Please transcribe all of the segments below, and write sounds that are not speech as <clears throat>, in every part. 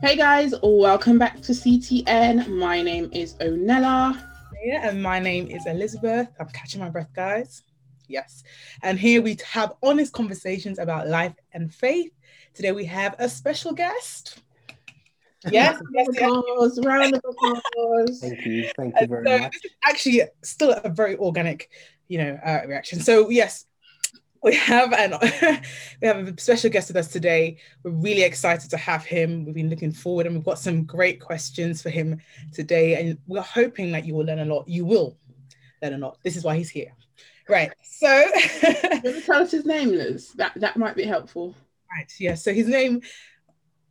Hey guys, welcome back to CTN. My name is Onella. Yeah, and my name is Elizabeth. I'm catching my breath, guys. Yes. And here we have honest conversations about life and faith. Today we have a special guest. Yes, yes, yes. Round of applause. Thank you. Thank you very so much. This is actually still a very organic, you know, uh, reaction. So yes, we have an <laughs> we have a special guest with us today. We're really excited to have him. We've been looking forward, and we've got some great questions for him today. And we're hoping that you will learn a lot. You will learn a lot. This is why he's here. Right. So <laughs> tell us his name, Liz? That that might be helpful. Right. Yeah. So his name,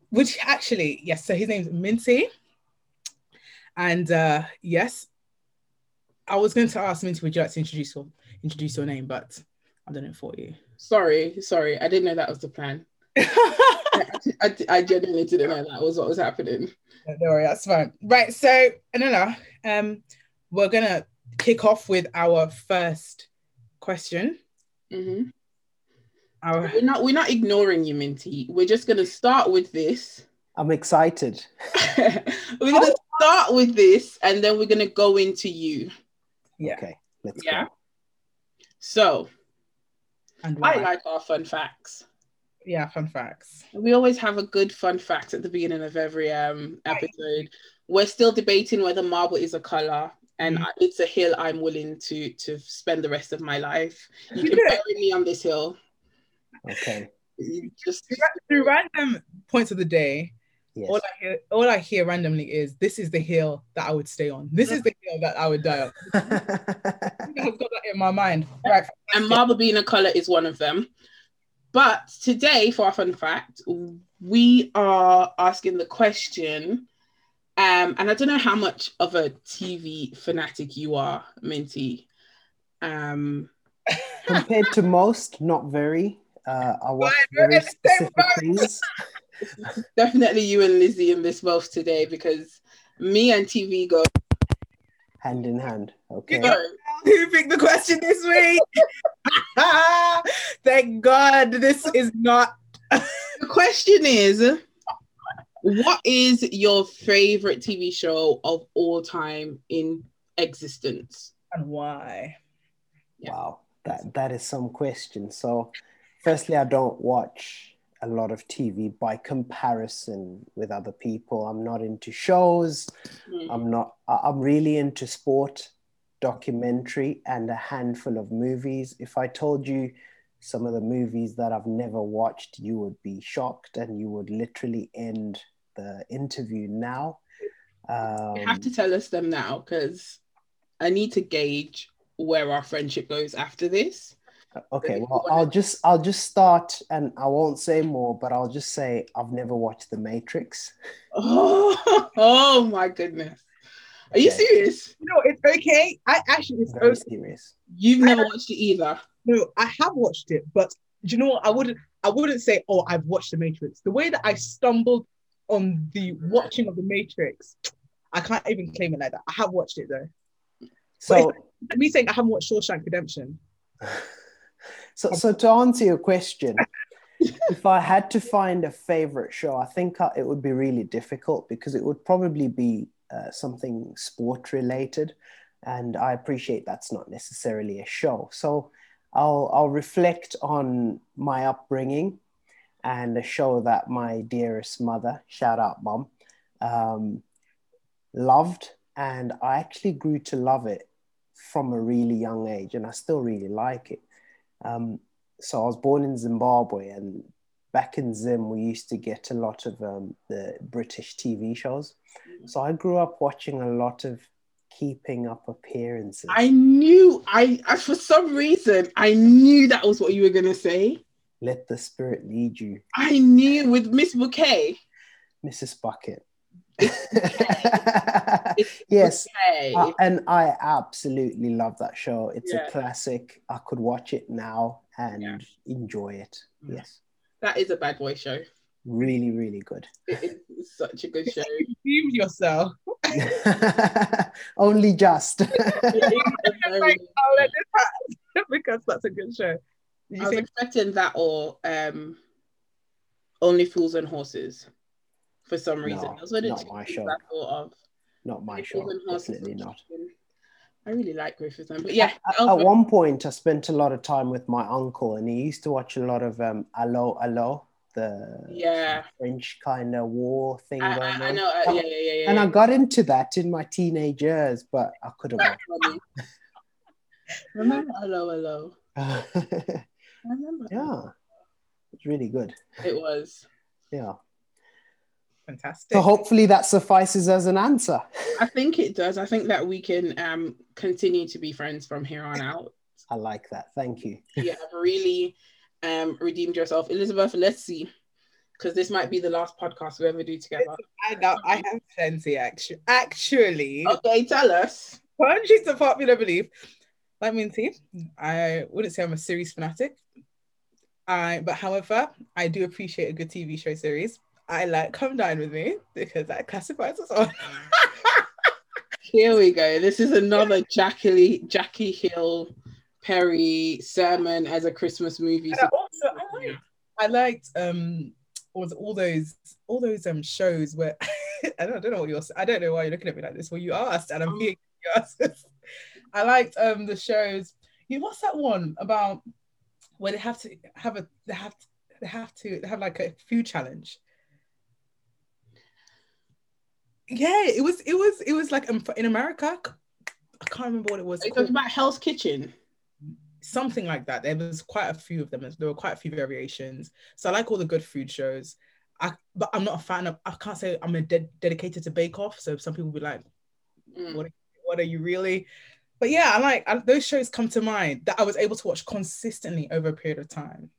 which actually, yes. So his name's Minty. And uh yes, I was going to ask Minty, would you like to introduce your introduce your name, but I've done it for you. Sorry, sorry. I didn't know that was the plan. <laughs> I, I, I genuinely didn't know that was what was happening. Don't worry, that's fine. Right. So Anila, um, we're gonna kick off with our first question. hmm Our We're not we're not ignoring you, Minty. We're just gonna start with this. I'm excited. <laughs> we're gonna start with this, and then we're gonna go into you. Yeah. Okay, let's Yeah. go. So And I like our fun facts. yeah, fun facts. We always have a good fun fact at the beginning of every um Right. episode. We're still debating whether marble is a color, and Mhm. It's a hill I'm willing to to spend the rest of my life. You can Yeah. bury me on this hill. Okay. Just Through, through random points of the day, Yes. all I hear, all I hear randomly is, "This is the hill that I would stay on. This is the hill that I would die on." <laughs> I've got that in my mind. Right. and marble being a color is one of them. But today, for our fun fact, we are asking the question. Um, and I don't know how much of a TV fanatic you are, Minty. Um, Compared to most, not very. Uh, I watch very specific things. Definitely you and Lizzie in this both today because me and TV go. Hand in hand. Okay. go. Who picked the question this week? <laughs> Thank God this is not. The question is, what is your favorite TV show of all time in existence? And why? Yeah. Wow. That that is some question. So, firstly, I don't watch a lot of TV by comparison with other people. I'm not into shows. Hmm. I'm not. I'm really into sport, documentary, and a handful of movies. If I told you some of the movies that I've never watched, you would be shocked, and you would literally end the interview now. Um, You have to tell us them now because I need to gauge where our friendship goes after this. Okay, well, wanna- I'll just I'll just start, and I won't say more, but I'll just say I've never watched The Matrix. Oh, <laughs> oh my goodness. Are you serious? No, it's okay. I actually, it's Very okay. serious. You've never watched it either. No, I have watched it, but do you know what? I wouldn't. I wouldn't say, "Oh, I've watched The Matrix." The way that I stumbled on the watching of The Matrix, I can't even claim it like that. I have watched it though. So. Me saying I haven't watched Shawshank Redemption. <laughs> So, so to answer your question, <laughs> if I had to find a favorite show, I think uh, it would be really difficult because it would probably be uh, something sport related, and I appreciate that's not necessarily a show. So, I'll I'll reflect on my upbringing and a show that my dearest mother, shout out mom, um, loved, and I actually grew to love it from a really young age, and I still really like it. Um, so I was born in Zimbabwe, and back in Zim, we used to get a lot of um, the British TV shows. So I grew up watching a lot of Keeping Up Appearances. I knew I, I for some reason I knew that was what you were gonna say. Let the Spirit Lead You, I knew with Miss Bouquet. Mrs. Bucket. <laughs> It's yes, Bouquet. uh, and I absolutely love that show. It's Yeah. a classic. I could watch it now and Yeah. enjoy it. Mm. Yes, that is a bad boy show. really, really good. It's such a good <laughs> show. Redeemed yourself. <laughs> Only just. Like, oh, <laughs> let this because that's a good show. Did I you was say expecting that or um, Only Fools and Horses for some reason. No, Those were the not my show. I thought of. Not my show. Fools and Horses Definitely not. I really like Griffith, but yeah, At, at one point, I spent a lot of time with my uncle, and he used to watch a lot of um, Allo Allo, the Yeah. French kind of war thing I, going I, I know. Uh, yeah, yeah, yeah, yeah. And I got into that in my teenage years, but I couldn't. <laughs> Remember, <laughs> hello. <laughs> I remember. yeah, it's really good. It was. Yeah. Fantastic? So hopefully that suffices as an answer. I think it does. I think that we can um continue to be friends from here on out. I like that. Thank you. You have really um redeemed yourself, Elizabeth. Let's see, because this might be the last podcast we ever do together. I know I have plenty actually. Actually, Okay, tell us. contrary to popular belief, like Minty, I wouldn't say I'm a series fanatic. I, but however, I do appreciate a good TV show series. I like Come Dine with Me because that classifies us all. <laughs> Here we go. This is another Jackie Jackie Hill Perry sermon as a Christmas movie. I also I liked, I liked um all, all those all those um shows where <laughs> I don't, I don't know what you're I don't know why you're looking at me like this. Well, you asked, and I'm being <laughs> you asked. I liked um the shows. You what's that one about where they have to have a they have to, they have to they have like a food challenge. Yeah, it was it was it was like um, in America. I can't remember what it was Are you called talking about Hell's Kitchen? something like that. There was quite a few of them. There were quite a few variations. So I like all the good food shows. I but I'm not a fan of. I can't say I'm a de- dedicated to Bake Off. So some people be like, Mm. "What? What are you really?" But yeah, I like I, those shows come to mind that I was able to watch consistently over a period of time.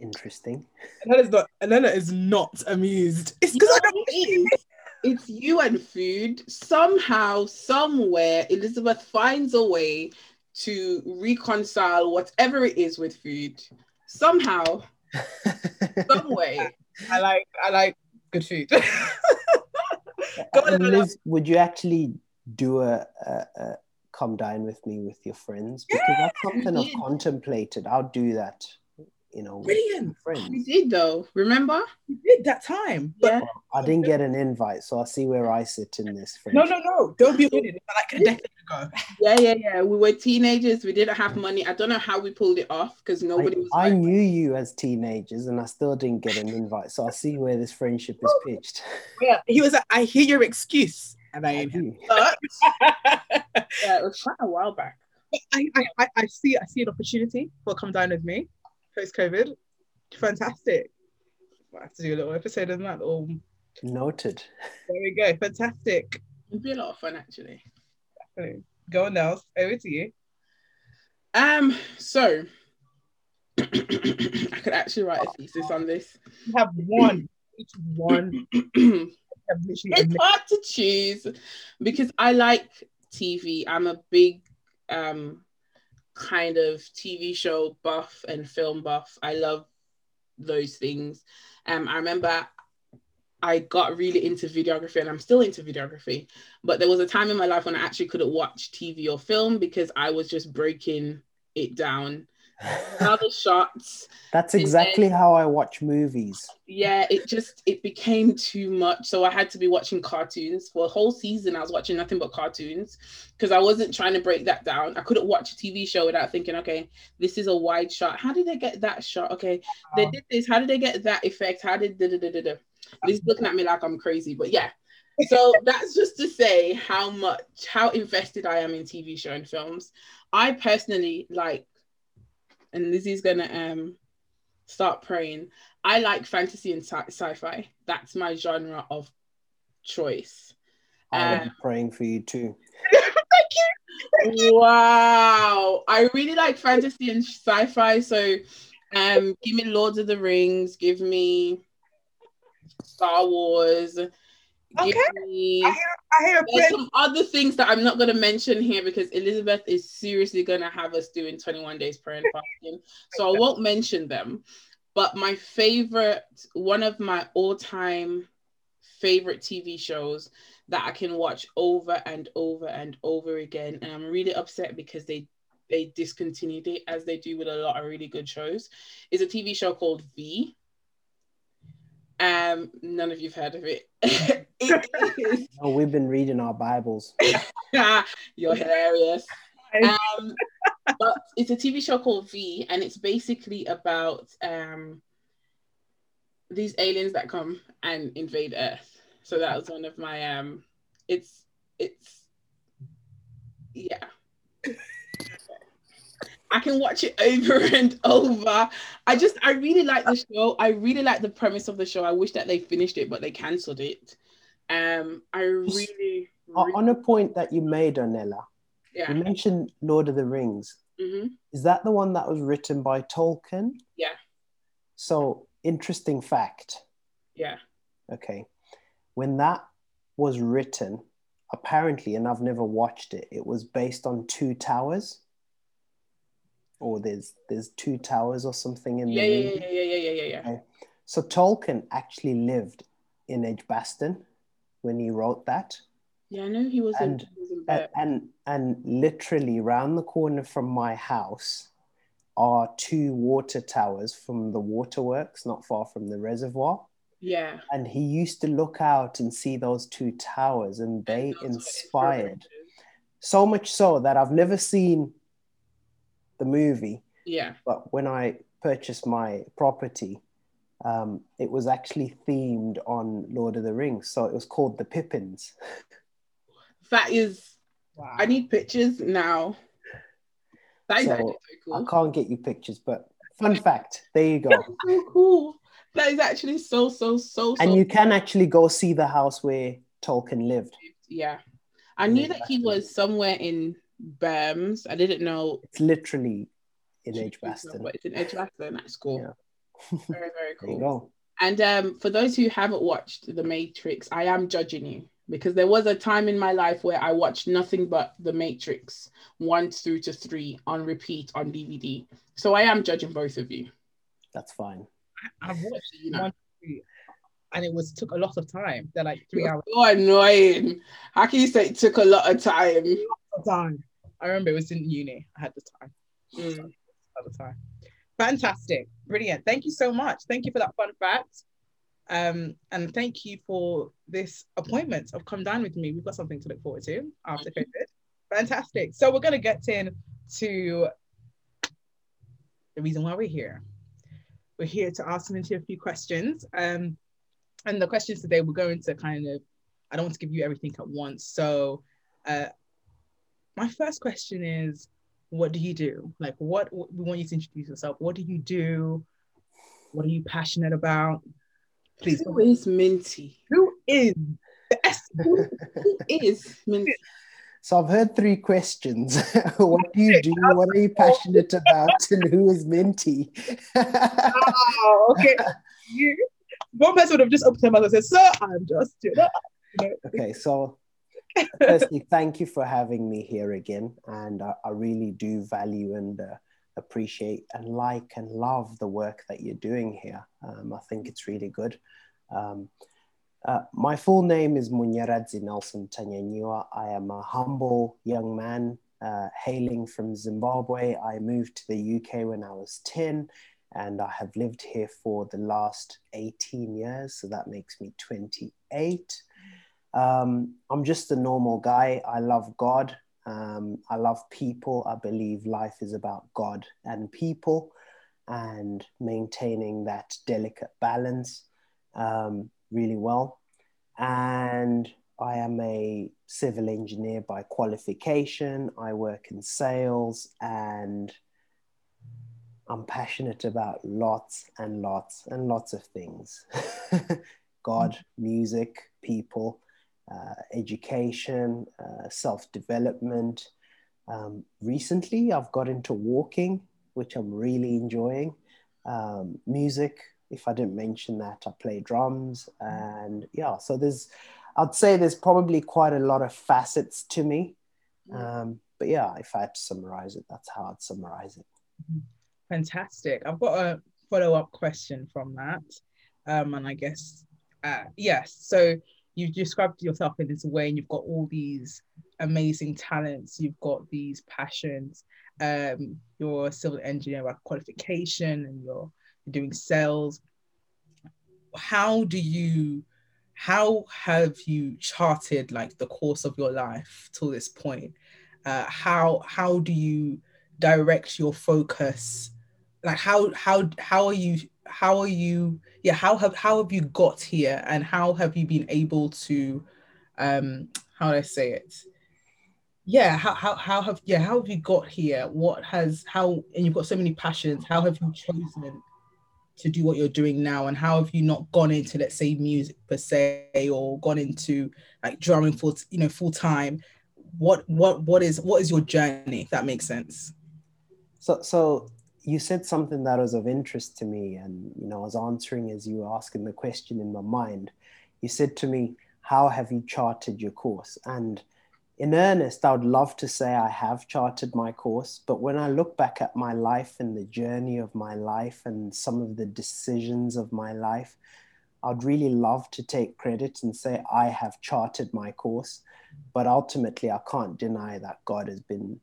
Interesting. And that is not. And then is not amused. It's because know I don't. it is? It's you and food. Somehow, somewhere, Elizabeth finds a way to reconcile whatever it is with food. Somehow, <laughs> some way. I like. I like good food. Go on, And Lola. Liz, would you actually do a, a, a come dine with me with your friends? Because that's something I've contemplated. I'll do that, you know, with Brilliant. We did though. Remember? We did that time. But Yeah. I didn't get an invite, so I'll see where I sit in this no, friendship. no, no. Don't be offended. It's Like a decade ago. <laughs> Yeah, yeah, yeah. We were teenagers. We didn't have money. I don't know how we pulled it off because nobody was. I, I like- knew you as teenagers, and I still didn't get an invite, so I'll see where this friendship is <laughs> pitched. Yeah, he was like, I hear your excuse. And I I ain't. do. <laughs> But, yeah, it was quite a while back. I, I, I see I see an opportunity for come dine with me post COVID. Fantastic. I have to do a little episode on that. Oh, Noted. there we go. Fantastic. It'd be a lot of fun actually. Go on, Nels. Over to you. Um, so <clears throat> I could actually write a thesis on this. You have one. Each one. it's <clears throat> You have literally a minute. hard to choose because I like TV. I'm a big um kind of TV show buff and film buff. I love those things. Um, I remember I got really into videography and I'm still into videography, but there was a time in my life when I actually couldn't watch TV or film because I was just breaking it down. Other shots, That's exactly how I watch movies. yeah, it just it became too much. So I had to be watching cartoons for a whole season. I was watching nothing but cartoons because I wasn't trying to break that down. I couldn't watch a TV show without thinking, okay, this is a wide shot. How did they get that shot? Okay, they did this. How did they get that effect? How did da da da da da? This is looking at me like I'm crazy, but yeah. So <laughs> that's just to say how much how invested I am in TV show and films. I personally like, and Lizzie's gonna um start praying. I like fantasy and sci- sci-fi. That's my genre of choice. I'm Um, praying for you too. <laughs> Thank you. Wow, I really like fantasy and sci-fi. So, um, give me Lord of the Rings. Give me Star Wars. Okay. me. I hear, I hear There's some other things that I'm not going to mention here because Elizabeth is seriously going to have us doing 21 days prayer and fasting. So I won't mention them. But my favorite, one of my all time favorite TV shows that I can watch over and over and over again. And I'm really upset because they they discontinued it, as they do with a lot of really good shows, is a TV show called V. Um, none of you've heard of it. <laughs> it is, Oh, we've been reading our Bibles. <laughs> you're hilarious. Um, but it's a TV show called V, and it's basically about um, these aliens that come and invade Earth. So that was one of my um. It's it's yeah. I can watch it over <laughs> and over. I just I really like the show. I really like the premise of the show. I wish that they finished it, but they cancelled it. Um, I really, really On a point that you made, Onella, yeah. you mentioned Lord of the Rings. hmm Is that the one that was written by Tolkien? Yeah. So, interesting fact. Yeah. Okay. When that was written, apparently, and I've never watched it, it was based on two towers. Or there's there's two towers or something in Yeah, the yeah, movie. yeah, yeah, yeah, yeah, yeah, yeah. So Tolkien actually lived in Edgbaston when he wrote that. Yeah, I know he was in, And- he was in and, and and literally round the corner from my house are two water towers from the waterworks not far from the reservoir Yeah. and he used to look out and see those two towers and they And inspired so much so that i've never seen the movie Yeah. but when i purchased my property um, it was actually themed on lord of the rings so it was called the pippins <laughs> That is Wow. I need pictures now. That is So, actually so i can't get you pictures but fun fact there you go That's so cool. That is actually so so so so and you can actually go see the house where Tolkien lived. yeah. I knew that he was somewhere in Berms. I didn't know It's literally in Edgbaston. It's in Edgbaston. That's cool. Yeah. Very very There you cool. go. And um, for those who haven't watched The Matrix, I am judging you because there was a time in my life where I watched nothing but The Matrix one through to three on repeat on DVD. So I am judging both of you. That's fine. I've watched You know, one, two, and it was took a lot of time. They're like three hours so annoying. How can you say it took a lot of time? Lot of time. I remember it was in uni. I had the time Mm. at the time. Fantastic, brilliant. Thank you so much. Thank you for that fun fact. Um, and thank you for this appointment of come dine with me. We've got something to look forward to after COVID. Fantastic. So we're gonna get in to the reason why we're here. We're here to ask Lindsay a few questions. Um, and the questions today we're going to kind of, I don't want to give you everything at once. So uh, my first question is, what do you do? Like, what we want you to introduce yourself. What do you do? What are you passionate about? Please, Who is Minty? who is the S? Who is Minty? So I've heard three questions. <laughs> what do you do? What are you passionate about? <laughs> And who is Minty? Oh, okay. <laughs> You, one person would have just opened their mouth and said, "Sir, I'm just you know." you know, okay, so firstly, thank you for having me here again. And I, I really do value and uh, appreciate and like and love the work that you're doing here. Um, I think it's really good. Um, uh, my full name is Munyaradzi Nelson Tanyanyua. I am a humble young man uh, hailing from Zimbabwe. I moved to the UK when I was 10 and I have lived here for the last 18 years. So that makes me 28. Um, I'm just a normal guy. I love God. Um, I love people. I believe life is about God and people and maintaining that delicate balance um, really well. And I am a civil engineer by qualification. I work in sales and I'm passionate about lots and lots and lots of things <laughs> God, music, people, education, uh, self development. Um, recently, I've got into walking, which I'm really enjoying. Um, music, if I didn't mention that, I play drums. And yeah, so there's, I'd say there's probably quite a lot of facets to me. Um, but yeah, if I had to summarize it, that's how I'd summarize it. Fantastic. I've got a follow up question from that. Um, and I guess, uh, yes. So you described yourself in this way, and you've got all these amazing talents, you've got these passions. Um, you're a civil engineer by qualification, and you're, you're doing sales. How do you? How have you charted like the course of your life till this point? Uh, how how do you direct your focus? Like how how how are you how are you yeah how have how have you got here and how have you been able to um how do I say it? Yeah how, how how have yeah how have you got here? What has how and you've got so many passions how have you chosen to do what you're doing now? And how have you not gone into let's say music per se or gone into like drumming full you know full time? What what what is what is your journey if that makes sense? So so you said something that was of interest to me and you know i was answering as you were asking the question in my mind you said to me how have you charted your course and in earnest, I would love to say I have charted my course, but when I look back at my life and the journey of my life and some of the decisions of my life, I'd really love to take credit and say I have charted my course. But ultimately, I can't deny that God has been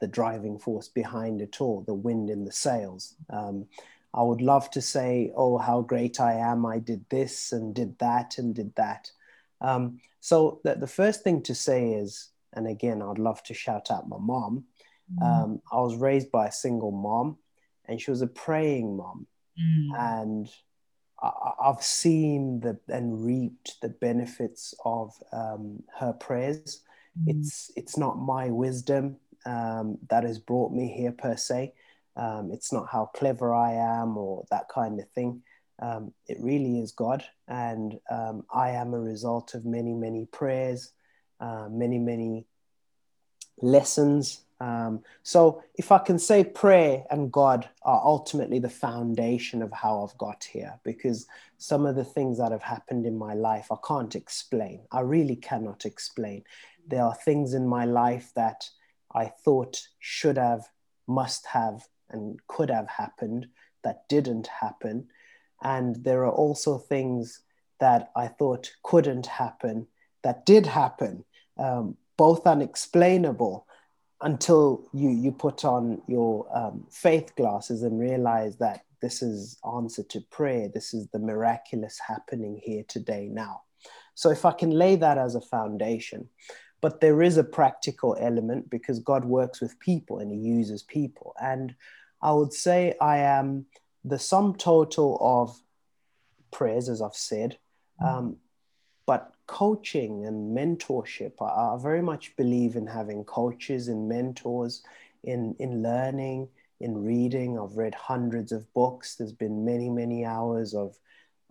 the driving force behind it all, the wind in the sails. Um, I would love to say, oh, how great I am. I did this and did that and did that. Um, so the, the first thing to say is and again, I'd love to shout out my mom. Mm. Um, I was raised by a single mom, and she was a praying mom. Mm. And I, have seen the and reaped the benefits of um, her prayers. Mm. It's it's not my wisdom um, that has brought me here per se. Um, it's not how clever I am or that kind of thing. Um, it really is God, and um, I am a result of many many prayers uh, many, many lessons. Um, so, if I can say prayer and God are ultimately the foundation of how I've got here, because some of the things that have happened in my life I can't explain. I really cannot explain. There are things in my life that I thought should have, must have, and could have happened that didn't happen. And there are also things that I thought couldn't happen that did happen um, both unexplainable until you you put on your um, faith glasses and realize that this is answer to prayer this is the miraculous happening here today now so if i can lay that as a foundation but there is a practical element because god works with people and he uses people and i would say i am the sum total of prayers as i've said um, but coaching and mentorship, I, I very much believe in having coaches and mentors in, in learning, in reading. I've read hundreds of books. There's been many, many hours of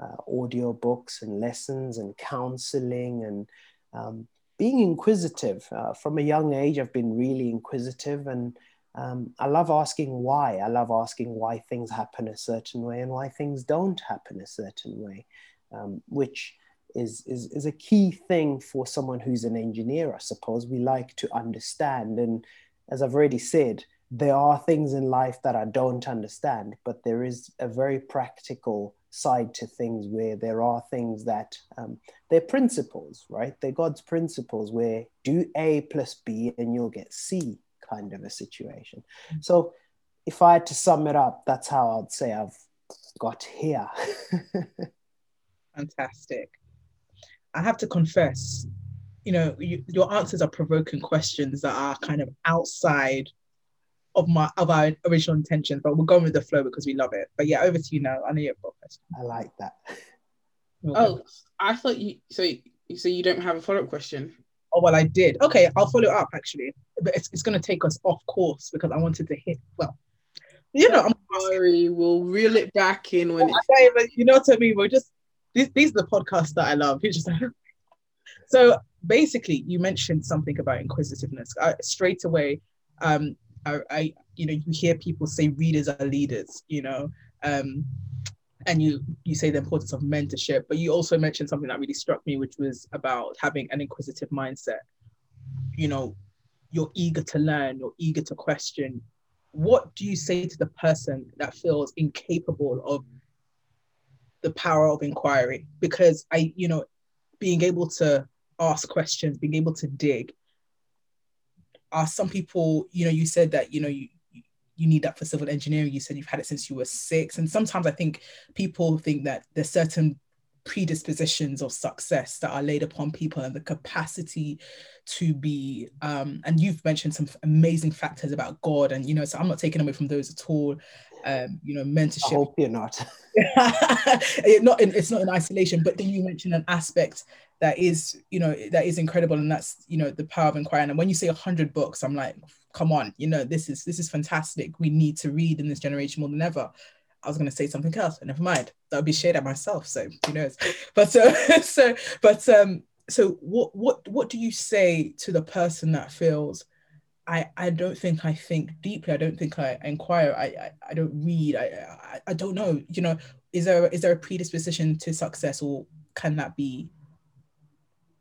uh, audio books and lessons and counseling and um, being inquisitive. Uh, from a young age, I've been really inquisitive and um, I love asking why. I love asking why things happen a certain way and why things don't happen a certain way, um, which is, is, is a key thing for someone who's an engineer, I suppose. We like to understand. And as I've already said, there are things in life that I don't understand, but there is a very practical side to things where there are things that um, they're principles, right? They're God's principles where do A plus B and you'll get C kind of a situation. Mm-hmm. So if I had to sum it up, that's how I'd say I've got here. <laughs> Fantastic. I have to confess, you know, you, your answers are provoking questions that are kind of outside of my of our original intentions, but we're going with the flow because we love it. But yeah, over to you now. I know you have a question. I like that. oh, I thought you so so you don't have a follow up question. Oh well, I did. Okay, I'll follow up actually, but it's, it's going to take us off course because I wanted to hit well. You know, I'm sorry. We'll reel it back in when it's. but you know what I mean. We're just these, these are the podcasts that I love. It's just like, <laughs> so basically, you mentioned something about inquisitiveness. I, straight away, um, I, you know, you hear people say readers are leaders, you know, um, and you you say the importance of mentorship, but you also mentioned something that really struck me, which was about having an inquisitive mindset. You know, you're eager to learn, you're eager to question. What do you say to the person that feels incapable of the power of inquiry because I, you know, being able to ask questions, being able to dig, are some people, you know, you said that, you know, you, you need that for civil engineering. You said you've had it since you were six. And sometimes I think people think that there's certain predispositions of success that are laid upon people and the capacity to be um and you've mentioned some amazing factors about god and you know so i'm not taking away from those at all um you know mentorship i hope you're not <laughs> not in, it's not in isolation but then you mentioned an aspect that is you know that is incredible and that's you know the power of inquiry and when you say 100 books i'm like come on you know this is this is fantastic we need to read in this generation more than ever I was going to say something else, and never mind. That would be shared at myself. So who knows? <laughs> But so <laughs> so but um so what what what do you say to the person that feels I I don't think I think deeply. I don't think I inquire. I I, I don't read. I, I I don't know. You know, is there is there a predisposition to success, or can that be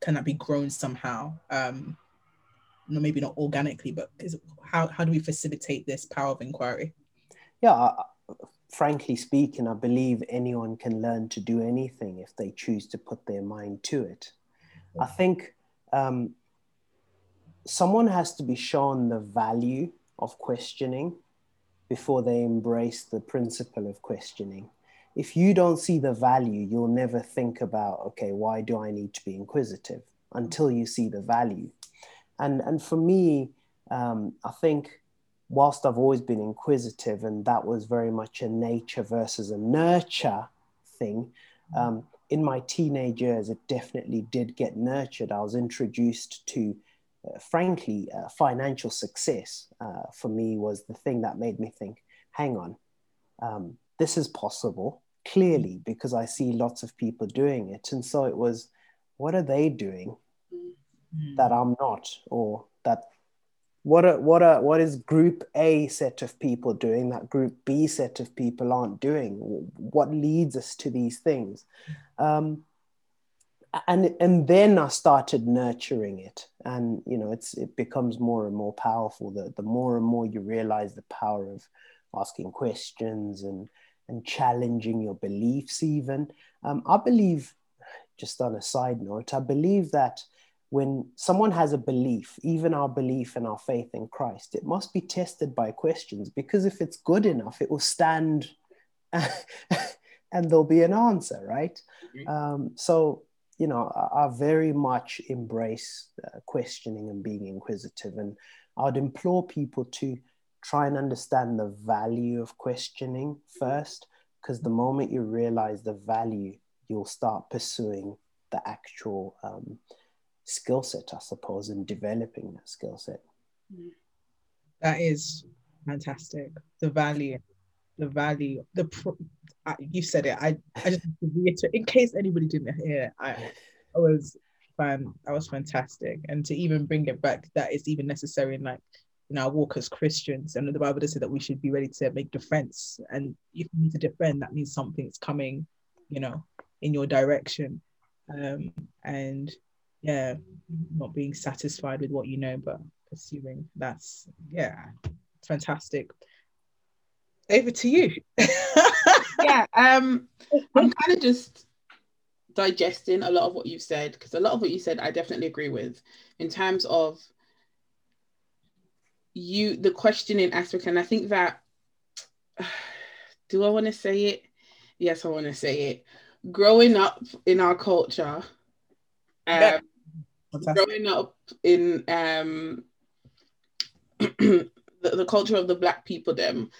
can that be grown somehow? Um, no, maybe not organically, but is, how how do we facilitate this power of inquiry? Yeah, frankly speaking, I believe anyone can learn to do anything if they choose to put their mind to it. I think um, someone has to be shown the value of questioning before they embrace the principle of questioning. If you don't see the value, you'll never think about, okay, why do I need to be inquisitive until you see the value? And, and for me, um, I think whilst I've always been inquisitive, and that was very much a nature versus a nurture thing, um, in my teenage years, it definitely did get nurtured. I was introduced to, uh, frankly, uh, financial success uh, for me was the thing that made me think, hang on, um, this is possible, clearly, because I see lots of people doing it. And so it was, what are they doing mm-hmm. that I'm not, or that what are, what are, what is group A set of people doing that group B set of people aren't doing? What leads us to these things? Um, and and then I started nurturing it, and you know, it's it becomes more and more powerful. The the more and more you realize the power of asking questions and and challenging your beliefs. Even um, I believe, just on a side note, I believe that when someone has a belief, even our belief and our faith in Christ, it must be tested by questions because if it's good enough, it will stand <laughs> and there'll be an answer, right? Mm-hmm. Um, so, you know, I, I very much embrace uh, questioning and being inquisitive. And I'd implore people to try and understand the value of questioning first, because the moment you realize the value, you'll start pursuing the actual. Um, skill set, I suppose, and developing that skill set. That is fantastic. The value, the value, the I, you said it. I I just reiterate in case anybody didn't hear. I, I was fan. I was fantastic, and to even bring it back, that is even necessary in like in our walk as Christians. And the Bible does say that we should be ready to make defense. And if you need to defend, that means something's coming, you know, in your direction. Um, and yeah, not being satisfied with what you know, but pursuing. That's yeah, it's fantastic. Over to you. <laughs> yeah, um, <laughs> I'm kind of just digesting a lot of what you've said because a lot of what you said I definitely agree with in terms of you the questioning aspect, and I think that <sighs> do I want to say it? Yes, I want to say it. Growing up in our culture, um, growing up in um, <clears throat> the, the culture of the black people, them,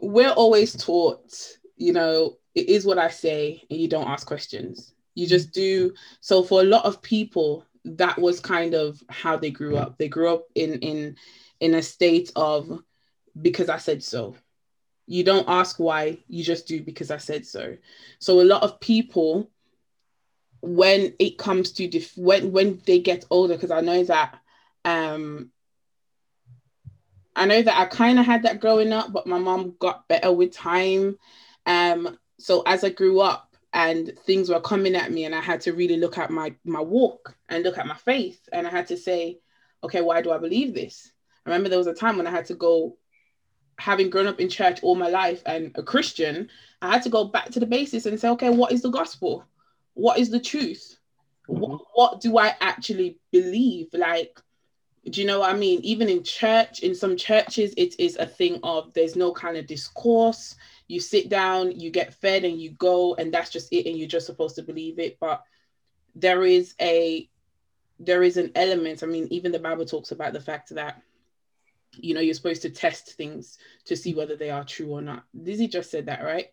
we're always taught, you know, it is what I say, and you don't ask questions. You just do. So for a lot of people, that was kind of how they grew up. They grew up in in in a state of because I said so. You don't ask why, you just do because I said so. So a lot of people when it comes to def- when when they get older because i know that um i know that i kind of had that growing up but my mom got better with time um so as i grew up and things were coming at me and i had to really look at my my walk and look at my faith and i had to say okay why do i believe this i remember there was a time when i had to go having grown up in church all my life and a christian i had to go back to the basis and say okay what is the gospel what is the truth? Mm-hmm. What, what do I actually believe? Like, Do you know what I mean? Even in church, in some churches, it is a thing of there's no kind of discourse. You sit down, you get fed, and you go, and that's just it, and you're just supposed to believe it. But there is a there is an element. I mean, even the Bible talks about the fact that you know you're supposed to test things to see whether they are true or not. Lizzie just said that, right?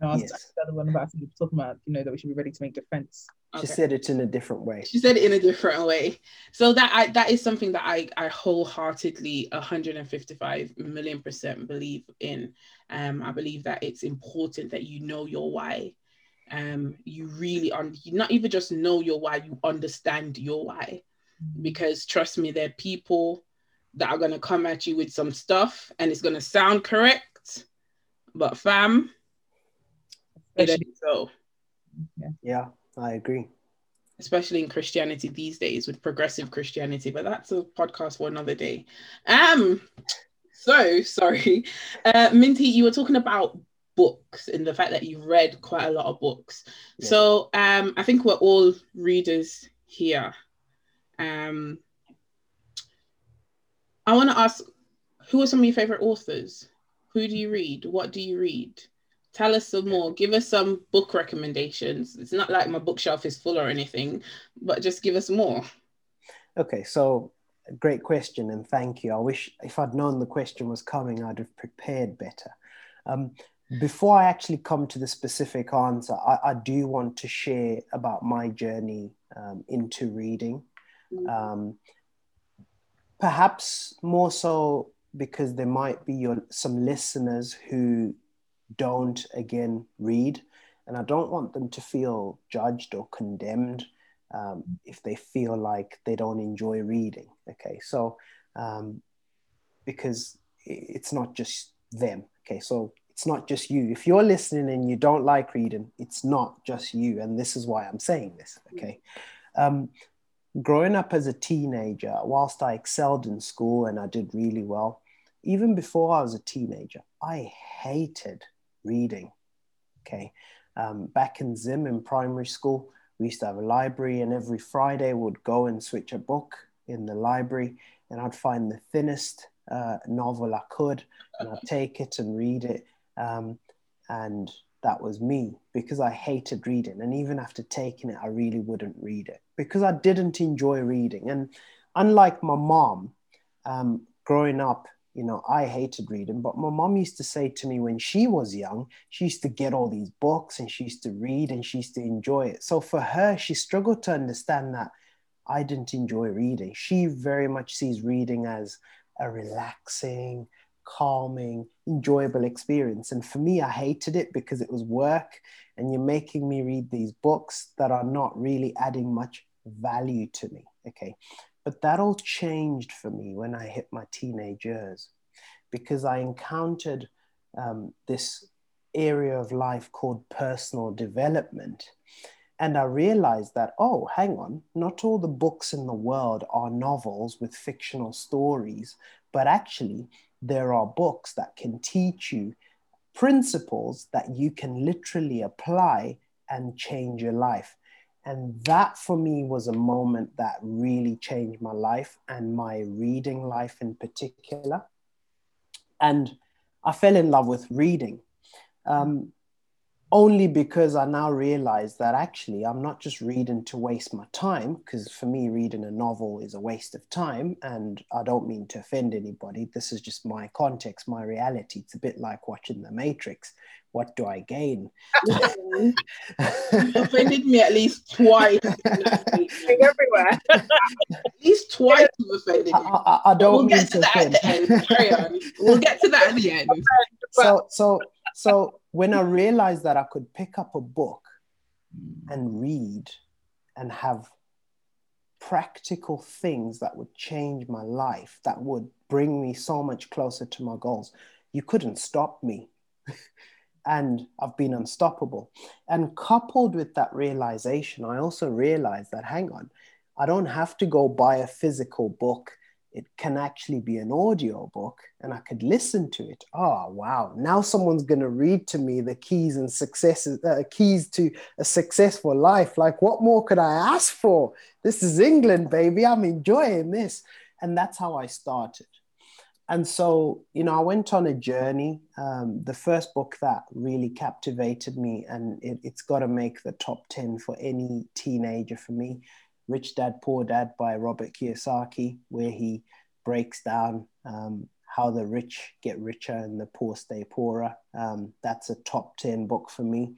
No, I was Yes. the other one about talking about, you know, that we should be ready to make defense. She Okay. said it in a different way. she said it in a different way so that i that is something that i i wholeheartedly 155 million percent believe in um i believe that it's important that you know your why um you really on you not even just know your why you understand your why because trust me there are people that are going to come at you with some stuff and it's going to sound correct but fam it ain't so Yeah, I agree. especially in Christianity these days with progressive Christianity, but that's a podcast for another day. Um, so sorry, <laughs> uh, Minty, you were talking about books and the fact that you've read quite a lot of books. Yeah. So um, I think we're all readers here. Um, I want to ask, who are some of your favorite authors? Who do you read? What do you read? Tell us some more. Give us some book recommendations. It's not like my bookshelf is full or anything, but just give us more. Okay, so great question and thank you. I wish if I'd known the question was coming, I'd have prepared better. Um, before I actually come to the specific answer, I, I do want to share about my journey um, into reading. Um, perhaps more so because there might be your, some listeners who don't again read, and I don't want them to feel judged or condemned um, if they feel like they don't enjoy reading. Okay, so um, because it's not just them. Okay, so it's not just you. If you're listening and you don't like reading, it's not just you, and this is why I'm saying this. Okay. Um, growing up as a teenager, whilst I excelled in school and I did really well, even before I was a teenager, I hated reading. Okay. Um, back in Zim in primary school, we used to have a library, and every Friday we'd go and switch a book in the library, and I'd find the thinnest uh, novel I could, and I'd take it and read it. Um, and that was me because I hated reading. And even after taking it, I really wouldn't read it because I didn't enjoy reading. And unlike my mom, um, growing up, you know, I hated reading, but my mom used to say to me when she was young, she used to get all these books and she used to read and she used to enjoy it. So for her, she struggled to understand that I didn't enjoy reading. She very much sees reading as a relaxing, calming, enjoyable experience. And for me, I hated it because it was work and you're making me read these books that are not really adding much value to me. Okay. But that all changed for me when I hit my teenage years because I encountered um, this area of life called personal development. And I realized that, oh, hang on, not all the books in the world are novels with fictional stories, but actually, there are books that can teach you principles that you can literally apply and change your life. And that for me was a moment that really changed my life and my reading life in particular. And I fell in love with reading. Um, only because I now realize that actually I'm not just reading to waste my time, because for me, reading a novel is a waste of time. And I don't mean to offend anybody. This is just my context, my reality. It's a bit like watching The Matrix. What do I gain? You offended me at least twice. <laughs> Everywhere. at least twice you've offended me. I, I don't We'll mean get to to that at offend. the end. Carry on. We'll get to that at the end. <laughs> so so so when i realized that i could pick up a book and read and have practical things that would change my life that would bring me so much closer to my goals you couldn't stop me. <laughs> And i've been unstoppable. And coupled with that realization i also realized that hang on i don't have to go buy a physical book it can actually be an audio book and I could listen to it. Oh, wow. Now someone's going to read to me the keys and successes, uh, keys to a successful life. Like, what more could I ask for? This is England, baby. I'm enjoying this. and that's how I started. And so, you know, I went on a journey. Um, the first book that really captivated me, and it, it's got to make the top 10 for any teenager for me Rich Dad, Poor Dad by Robert Kiyosaki, where he breaks down um, how the rich get richer and the poor stay poorer. Um, that's a top 10 book for me.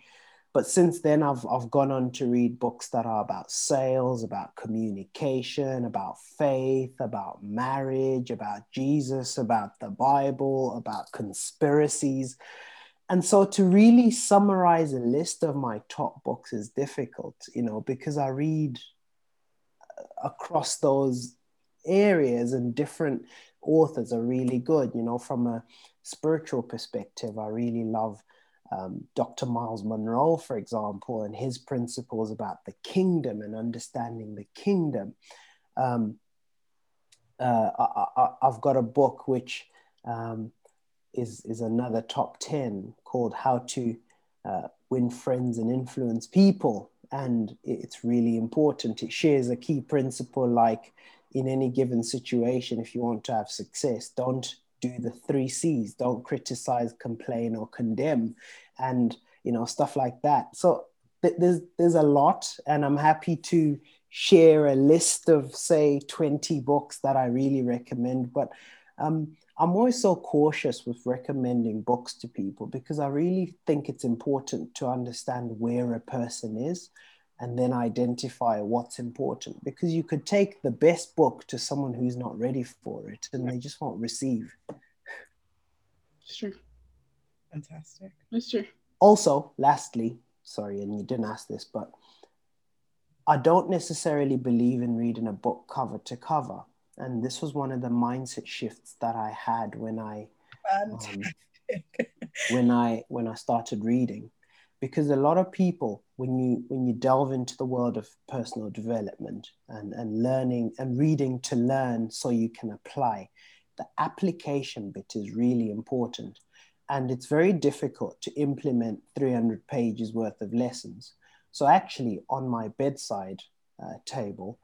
But since then, I've, I've gone on to read books that are about sales, about communication, about faith, about marriage, about Jesus, about the Bible, about conspiracies. And so to really summarize a list of my top books is difficult, you know, because I read across those areas and different authors are really good. You know, from a spiritual perspective, I really love um, Dr. Myles Munroe, for example, and his principles about the kingdom and understanding the kingdom. Um, uh, I, have got a book which um, is, is another top 10 called How to uh, Win Friends and Influence People. And it's really important. It shares a key principle like in any given situation, if you want to have success, don't do the three C's. Don't criticize, complain, or condemn, and you know stuff like that. So th- there's there's a lot, and I'm happy to share a list of say 20 books that I really recommend. But um, I'm always so cautious with recommending books to people because I really think it's important to understand where a person is and then identify what's important because you could take the best book to someone who's not ready for it and they just won't receive. It's true. Fantastic. That's true. Also lastly sorry and you didn't ask this but i don't necessarily believe in reading a book cover to cover and this was one of the mindset shifts that i had when i um, when i <laughs> when i started reading. Because a lot of people when you when you delve into the world of personal development and, and learning and reading to learn so you can apply the application bit is really important. And it's very difficult to implement 300 pages worth of lessons. So actually on my bedside uh, table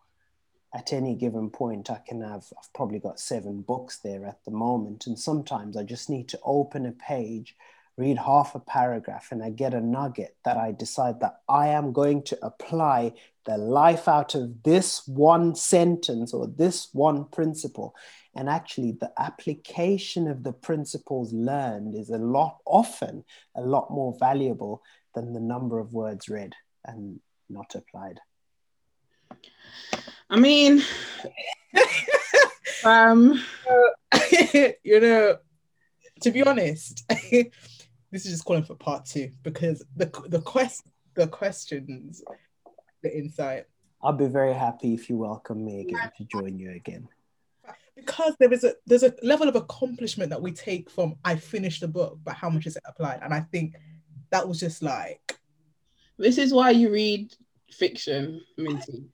at any given point i can have i've probably got seven books there at the moment and sometimes i just need to open a page read half a paragraph and I get a nugget that I decide that I am going to apply the life out of this one sentence or this one principle. And actually, the application of the principles learned is a lot, often a lot more valuable than the number of words read and not applied. I mean, <laughs> um, <laughs> you know, to be honest, <laughs> this is just calling for part two because the the quest the questions, the insight. I'll be very happy if you welcome me again to join you again. Because there is a there's a level of accomplishment that we take from I finished the book, but how much is it applied? And I think that was just like this is why you read fiction, Minty.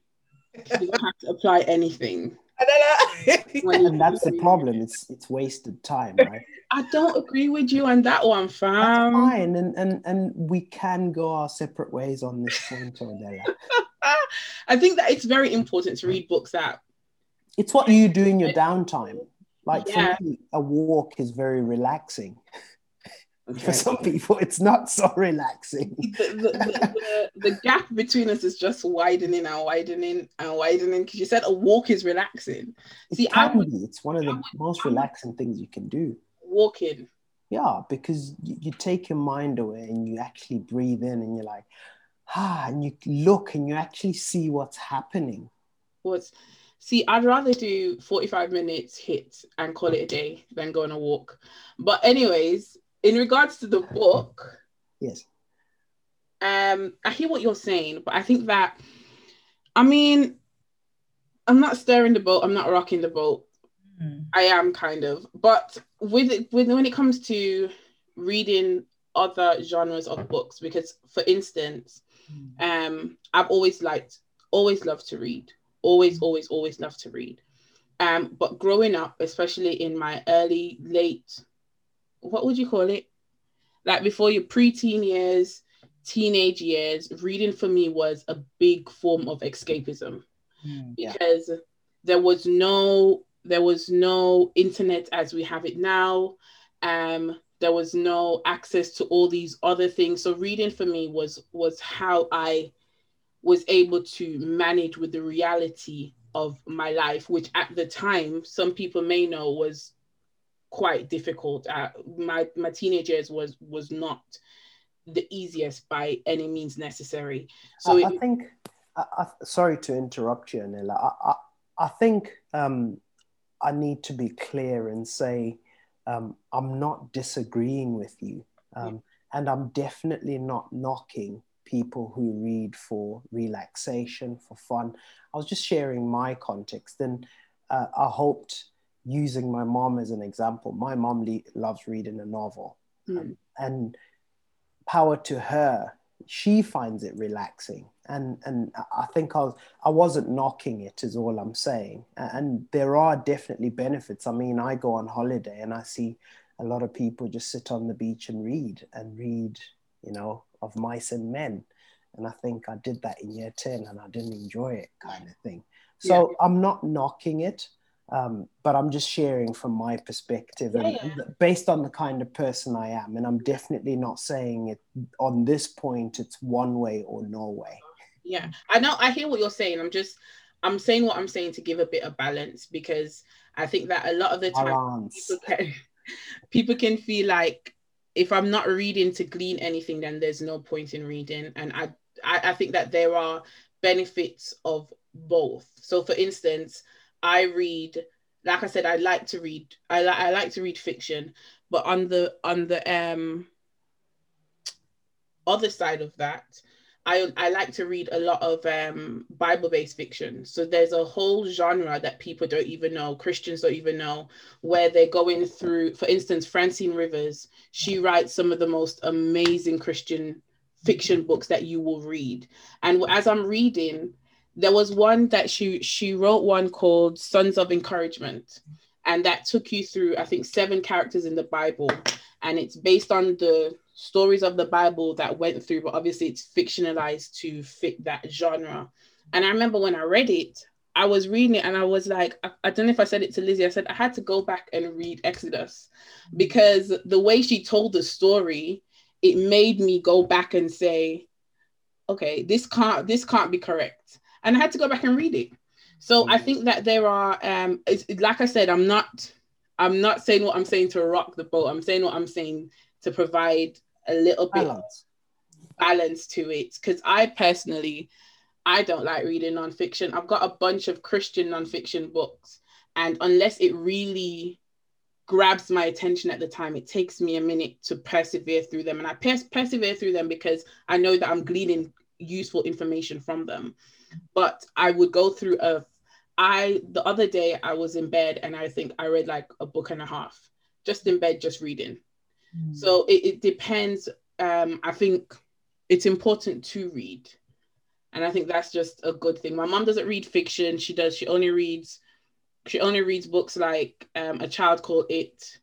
You don't have to apply anything. <laughs> and that's the problem. It's it's wasted time, right? I don't agree with you on that one, fam. That's fine, and and and we can go our separate ways on this point, Odella. <laughs> I think that it's very important to read books that. It's what you do in your downtime. Like yeah. for me, a walk is very relaxing. Okay. <laughs> For some people, it's not so relaxing. The, the, the, the, gap between us is just widening and widening and widening because you said a walk is relaxing. It See, can would, be. It's one of the would, most relaxing things you can do walking. Yeah, because you, you take your mind away and you actually breathe in and you're like, ah, and you look and you actually see what's happening. What's see, I'd rather do 45 minutes HIIT and call it a day than go on a walk. But anyways, in regards to the book, yes. Um, I hear what you're saying, but I think that I mean, I'm not stirring the boat, I'm not rocking the boat. Mm. I am kind of, but with it, with when it comes to reading other genres of books, because for instance, mm. um, I've always liked, always loved to read, always, mm. always, always loved to read. Um, but growing up, especially in my early, late, what would you call it? Like before your preteen years, teenage years, reading for me was a big form of escapism mm, yeah. because there was no there was no internet as we have it now. Um, there was no access to all these other things. So reading for me was was how I was able to manage with the reality of my life, which at the time some people may know was quite difficult. Uh, my my teenage years was was not the easiest by any means necessary. So I, it, I think. I, I, sorry to interrupt you, Anila. I, I, I think um, I need to be clear and say um, I'm not disagreeing with you, um, and I'm definitely not knocking people who read for relaxation, for fun. I was just sharing my context, and uh, I hoped using my mom as an example. My mom le- loves reading a novel, mm. um, and power to her. She finds it relaxing, and and I think I was I wasn't knocking it. Is all I'm saying. And there are definitely benefits. I mean, I go on holiday and I see a lot of people just sit on the beach and read and read. You know, of mice and men. And I think I did that in year 10 and I didn't enjoy it, kind of thing. So yeah. I'm not knocking it, um, but I'm just sharing from my perspective and yeah. based on the kind of person I am. And I'm definitely not saying it on this point, it's one way or no way. Yeah, I know, I hear what you're saying. I'm just, I'm saying what I'm saying to give a bit of balance because I think that a lot of the time people can, <laughs> people can feel like if I'm not reading to glean anything, then there's no point in reading. And I, I, I think that there are benefits of both. So, for instance, I read, like I said, I like to read. I like I like to read fiction, but on the on the um other side of that, I, I like to read a lot of um, Bible based fiction. So there's a whole genre that people don't even know, Christians don't even know, where they're going through, for instance, Francine Rivers, she writes some of the most amazing Christian fiction books that you will read. And as I'm reading, there was one that she she wrote one called Sons of Encouragement. And that took you through, I think, seven characters in the Bible. And it's based on the stories of the Bible that went through, but obviously it's fictionalized to fit that genre. And I remember when I read it, I was reading it and I was like, I, I, don't know if I said it to Lizzie. I said I had to go back and read Exodus because the way she told the story, it made me go back and say, okay, this can't this can't be correct. And I had to go back and read it. So I mm. think that there are um like I said, I'm not I'm not saying what I'm saying to rock the boat. I'm saying what I'm saying to provide a little bit balance, balance to it because I personally I don't like reading nonfiction. I've got a bunch of Christian nonfiction books, and unless it really grabs my attention at the time, it takes me a minute to persevere through them. And I pers- persevere through them because I know that I'm gleaning useful information from them. But I would go through a I the other day I was in bed and I think I read like a book and a half, just in bed, just reading. Mm. So it, it depends. Um, I think it's important to read. And I think that's just a good thing. My mom doesn't read fiction. She does, she only reads, she only reads books like um, A Child Called It.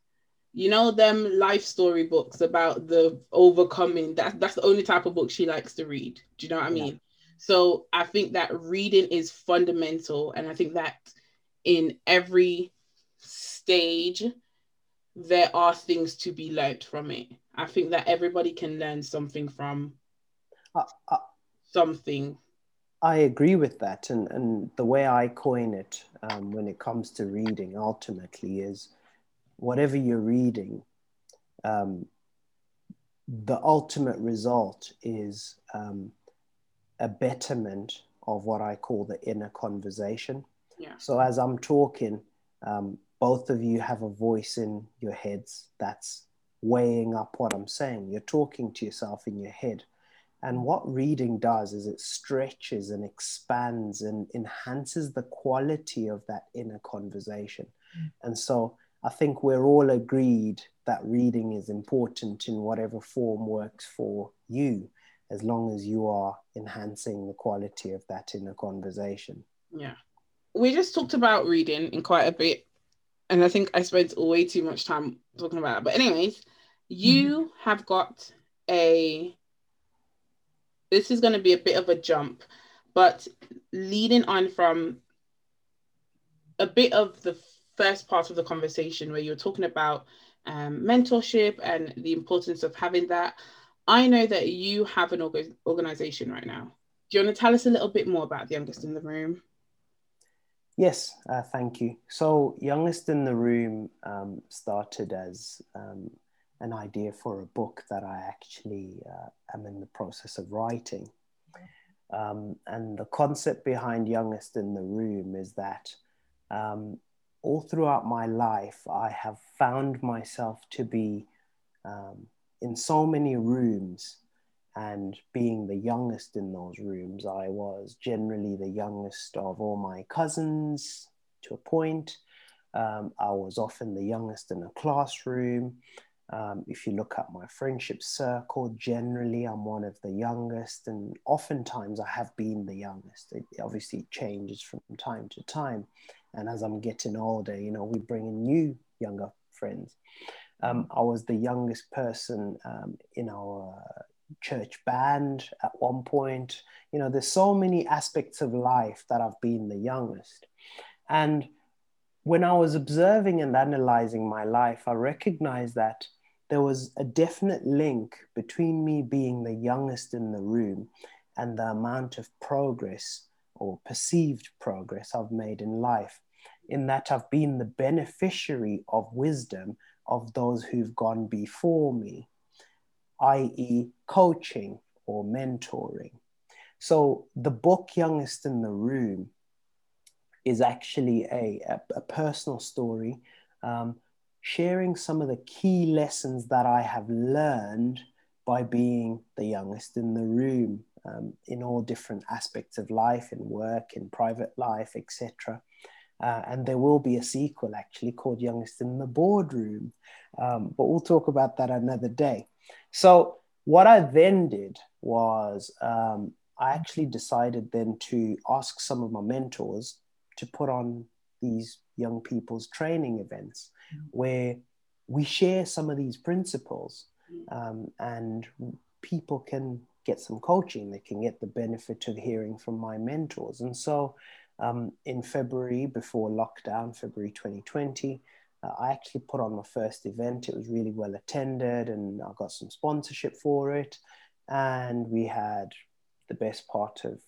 You know, them life story books about the overcoming. That, that's the only type of book she likes to read. Do you know what I mean? So I think that reading is fundamental. And I think that in every stage there are things to be learned from it. I think that everybody can learn something from uh, uh, something. I agree with that. And, and the way I coin it um, when it comes to reading ultimately is whatever you're reading, um, the ultimate result is um, a betterment of what I call the inner conversation. Yeah. So as I'm talking, um, both of you have a voice in your heads that's weighing up what I'm saying. You're talking to yourself in your head. And what reading does is it stretches and expands and enhances the quality of that inner conversation. Mm. And so I think we're all agreed that reading is important in whatever form works for you, as long as you are enhancing the quality of that in inner conversation. Yeah. We just talked about reading in quite a bit and I think I spent way too much time talking about it. But anyways, you mm-hmm. have got a. This is going to be a bit of a jump, but leading on from a bit of the first part of the conversation where you're talking about um, mentorship and the importance of having that. I know that you have an org- organization right now. Do you want to tell us a little bit more about the youngest in the room? Yes, uh, thank you. So, Youngest in the Room um, started as um, an idea for a book that I actually uh, am in the process of writing. Um, and the concept behind Youngest in the Room is that um, all throughout my life, I have found myself to be um, in so many rooms and being the youngest in those rooms, I was generally the youngest of all my cousins to a point. Um, I was often the youngest in a classroom. Um, if you look at my friendship circle, generally I'm one of the youngest, and oftentimes I have been the youngest. It obviously changes from time to time. And as I'm getting older, you know, we bring in new younger friends. Um, I was the youngest person um, in our church band at one point. You know, there's so many aspects of life that I've been the youngest. And when I was observing and analyzing my life, I recognized that there was a definite link between me being the youngest in the room and the amount of progress or perceived progress I've made in life, in that I've been the beneficiary of wisdom of those who've gone before me i.e., coaching or mentoring. So the book Youngest in the Room is actually a, a, a personal story, um, sharing some of the key lessons that I have learned by being the youngest in the room um, in all different aspects of life, in work, in private life, etc. Uh, and there will be a sequel actually called Youngest in the Boardroom. Um, but we'll talk about that another day. So what I then did was um, I actually decided then to ask some of my mentors to put on these young people's training events where we share some of these principles um, and people can get some coaching they can get the benefit of hearing from my mentors and so um, in february before lockdown february 2020 uh, I actually put on my first event. It was really well attended, and I got some sponsorship for it. And we had the best part of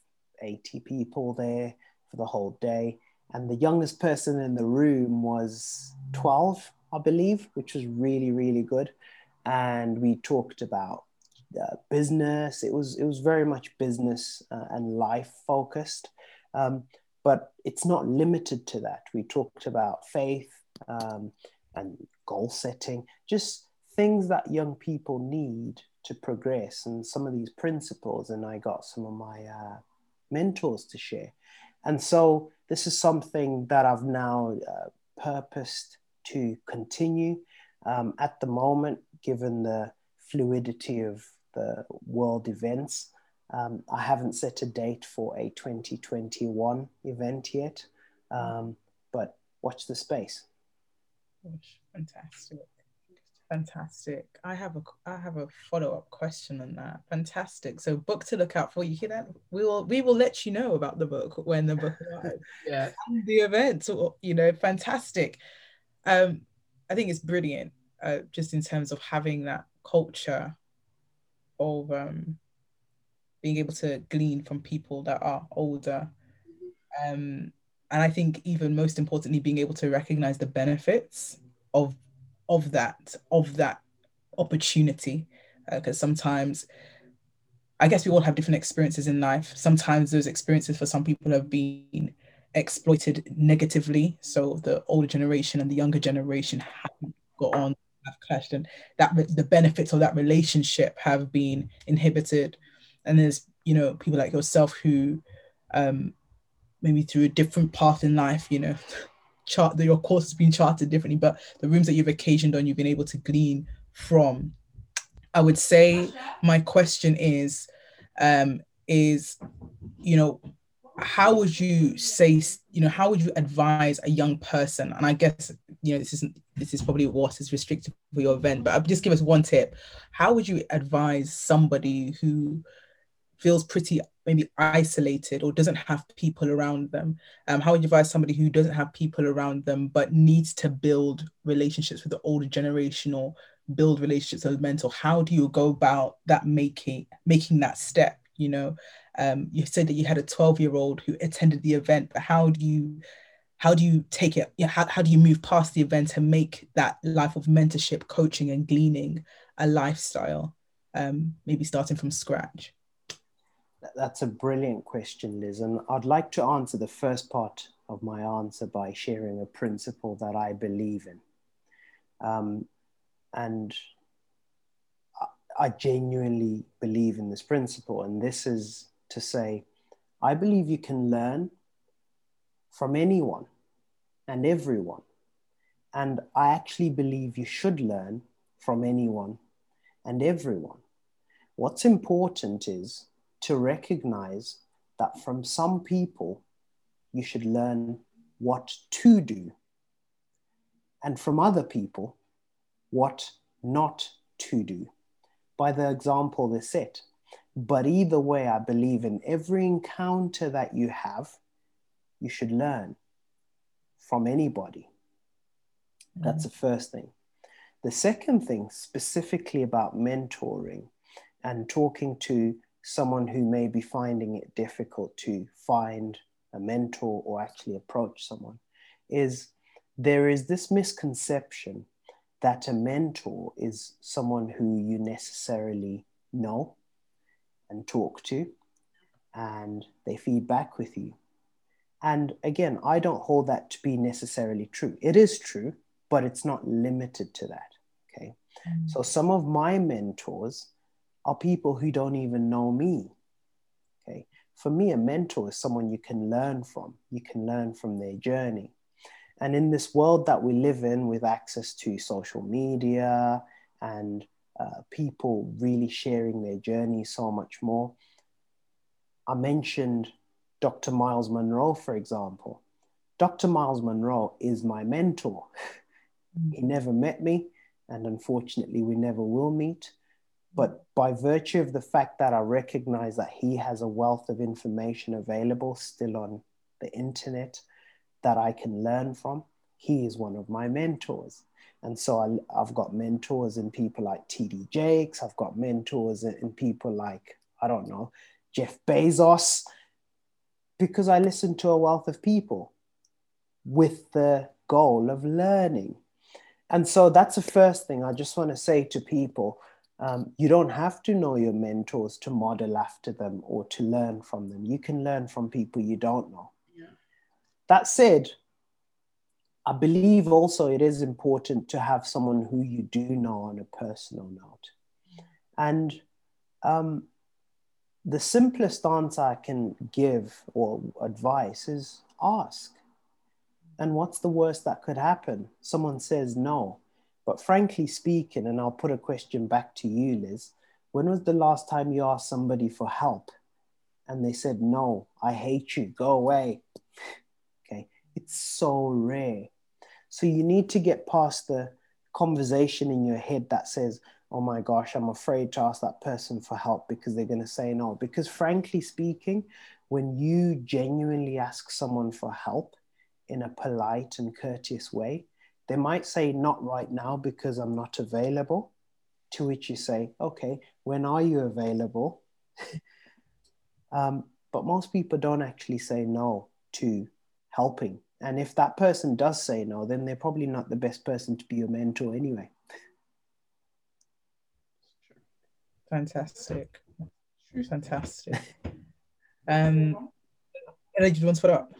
80 people there for the whole day. And the youngest person in the room was 12, I believe, which was really, really good. And we talked about uh, business. It was it was very much business uh, and life focused, um, but it's not limited to that. We talked about faith, um, and goal setting, just things that young people need to progress and some of these principles. And I got some of my uh, mentors to share. And so this is something that I've now uh, purposed to continue. Um, at the moment, given the fluidity of the world events, um, I haven't set a date for a 2021 event yet, um, but watch the space. Gosh, fantastic. Fantastic. I have a I have a follow up question on that. Fantastic. So book to look out for. You can we will we will let you know about the book when the book <laughs> arrives. yeah. And the event. You know, fantastic. Um, I think it's brilliant. Uh, just in terms of having that culture of um being able to glean from people that are older. Um, and I think even most importantly, being able to recognize the benefits of of that of that opportunity, because uh, sometimes I guess we all have different experiences in life. Sometimes those experiences for some people have been exploited negatively. So the older generation and the younger generation have got on, have clashed, and that the benefits of that relationship have been inhibited. And there's you know people like yourself who um, maybe through a different path in life, you know, <laughs> chart that your course has been charted differently, but the rooms that you've occasioned on, you've been able to glean from. I would say my question is, um, is, you know, how would you say, you know, how would you advise a young person? And I guess, you know, this isn't, this is probably what is restricted for your event, but just give us one tip. How would you advise somebody who feels pretty maybe isolated or doesn't have people around them? Um, how would you advise somebody who doesn't have people around them but needs to build relationships with the older generation or build relationships with mental? How do you go about that making making that step? You know, um, you said that you had a 12 year old who attended the event, but how do you how do you take it? You know, how, how do you move past the event and make that life of mentorship, coaching, and gleaning a lifestyle? Um, maybe starting from scratch. That's a brilliant question, Liz. And I'd like to answer the first part of my answer by sharing a principle that I believe in. Um, and I genuinely believe in this principle. And this is to say, I believe you can learn from anyone and everyone. And I actually believe you should learn from anyone and everyone. What's important is to recognize that from some people, you should learn what to do, and from other people, what not to do by the example they set. But either way, I believe in every encounter that you have, you should learn from anybody. Mm-hmm. That's the first thing. The second thing, specifically about mentoring and talking to someone who may be finding it difficult to find a mentor or actually approach someone, is there is this misconception that a mentor is someone who you necessarily know and talk to, and they feed back with you. And again, I don't hold that to be necessarily true. It is true, but it's not limited to that. Okay. Mm-hmm. So some of my mentors are people who don't even know me. Okay. For me, a mentor is someone you can learn from. You can learn from their journey. And in this world that we live in with access to social media and uh, people really sharing their journey so much more, I mentioned Dr. Myles Munroe, for example. Dr. Myles Munroe is my mentor. <laughs> He never met me, and unfortunately, we never will meet. But by virtue of the fact that I recognize that he has a wealth of information available still on the internet, that I can learn from. He is one of my mentors. And so I, have got mentors in people like TD Jakes. I've got mentors in, people like, I don't know, Jeff Bezos, because I listen to a wealth of people with the goal of learning. And so that's the first thing I just want to say to people. Um, you don't have to know your mentors to model after them or to learn from them. You can learn from people you don't know. That said, I believe also it is important to have someone who you do know on a personal note. And um, the simplest answer I can give or advice is ask. And what's the worst that could happen? Someone says no. But frankly speaking, and I'll put a question back to you, Liz, when was the last time you asked somebody for help and they said, no, I hate you, go away? <laughs> Okay, it's so rare. So you need to get past the conversation in your head that says, oh my gosh, I'm afraid to ask that person for help because they're going to say no. Because frankly speaking, when you genuinely ask someone for help in a polite and courteous way, they might say, not right now because I'm not available. To which you say, okay, when are you available? <laughs> um, but most people don't actually say no to helping. And if that person does say no, then they're probably not the best person to be your mentor anyway. Fantastic. True, fantastic. Um, Ella, you want to put up?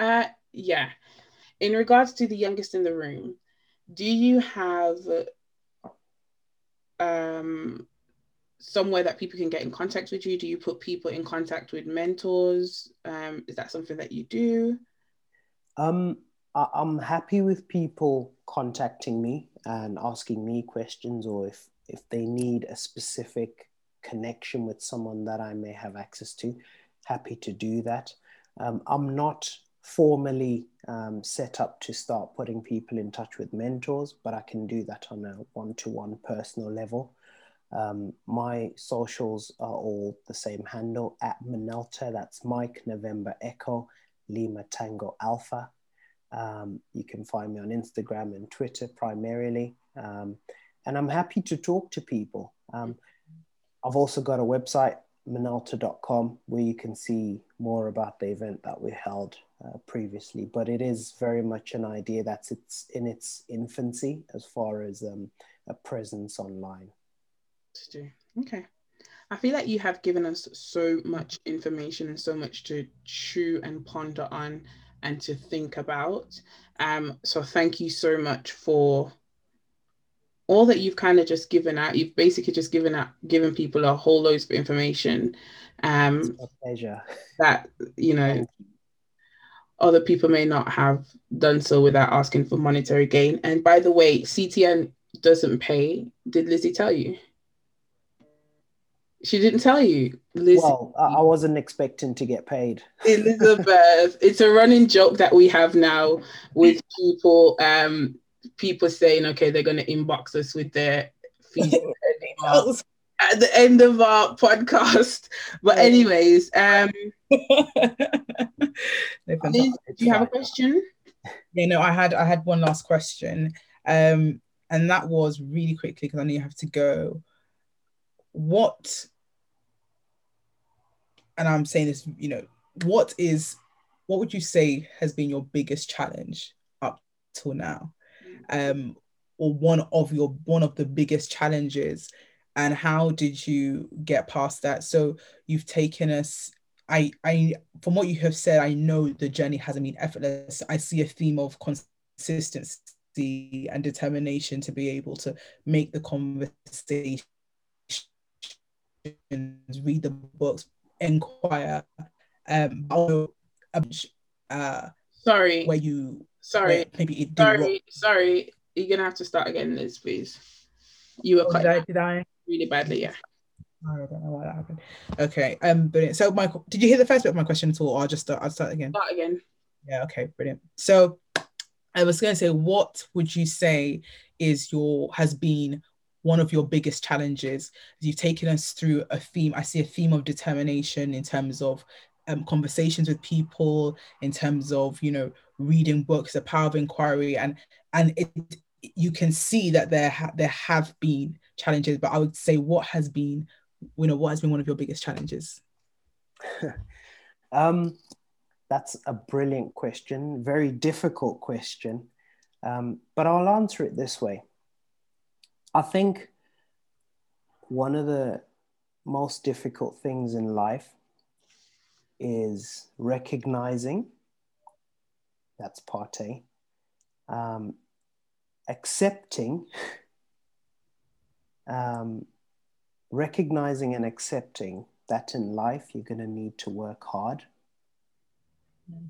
Uh, yeah. In regards to the youngest in the room, do you have um somewhere that people can get in contact with you? Do you put people in contact with mentors? Um, is that something that you do? Um, I- I'm happy with people contacting me and asking me questions, or if if they need a specific connection with someone that I may have access to, happy to do that. Um, I'm not formally um, set up to start putting people in touch with mentors, but I can do that on a one to one personal level. Um, my socials are all the same handle at Mnelta. That's Mike November Echo Lima Tango Alpha. Um, you can find me on Instagram and Twitter primarily. Um, and I'm happy to talk to people. Um, I've also got a website, mnelta.com, where you can see more about the event that we held uh, previously. But it is very much an idea that's it's in its infancy as far as um, a presence online. Okay. I feel like you have given us so much information and so much to chew and ponder on and to think about. Um, so thank you so much for all that you've kind of just given out. You've basically just given out, given people a whole load of information. Um, pleasure. That you know, other people may not have done so without asking for monetary gain. And by the way, CTN doesn't pay. Did Lizzie tell you? She didn't tell you. Lizzie. Well, I wasn't expecting to get paid. <laughs> Elizabeth, it's a running joke that we have now with people. Um, people saying, okay, they're going to inbox us with their fees <laughs> at the end of our podcast. But anyways, um, <laughs> do you have a question? Yeah, no, I had I had one last question, um, and that was really quickly because I know you have to go. What, and I'm saying this, you know, what is, what would you say has been your biggest challenge up till now? um, or one of your one of the biggest challenges and how did you get past that so you've taken us i i from what you have said i know the journey hasn't been effortless i see a theme of consistency and determination to be able to make the conversation read the books inquire um uh sorry where you Sorry. Maybe it sorry, sorry. You're gonna have to start again, Liz, please. You were oh, cut did I, did I really badly, yeah. I don't know why that happened. Okay, um, brilliant. So, Michael, did you hear the first bit of my question at all, or I'll just start, I'll start again? Start again. Yeah. Okay. Brilliant. So, I was going to say, what would you say is your has been one of your biggest challenges? You've taken us through a theme. I see a theme of determination in terms of um, conversations with people, in terms of you know reading books, the power of inquiry, and and it you can see that there ha- there have been challenges. But I would say, what has been, you know, what has been one of your biggest challenges? <laughs> um, that's a brilliant question, very difficult question, um, but I'll answer it this way. I think one of the most difficult things in life is recognizing that's part A. Um, accepting, <laughs> um, recognizing and accepting that in life you're going to need to work hard mm.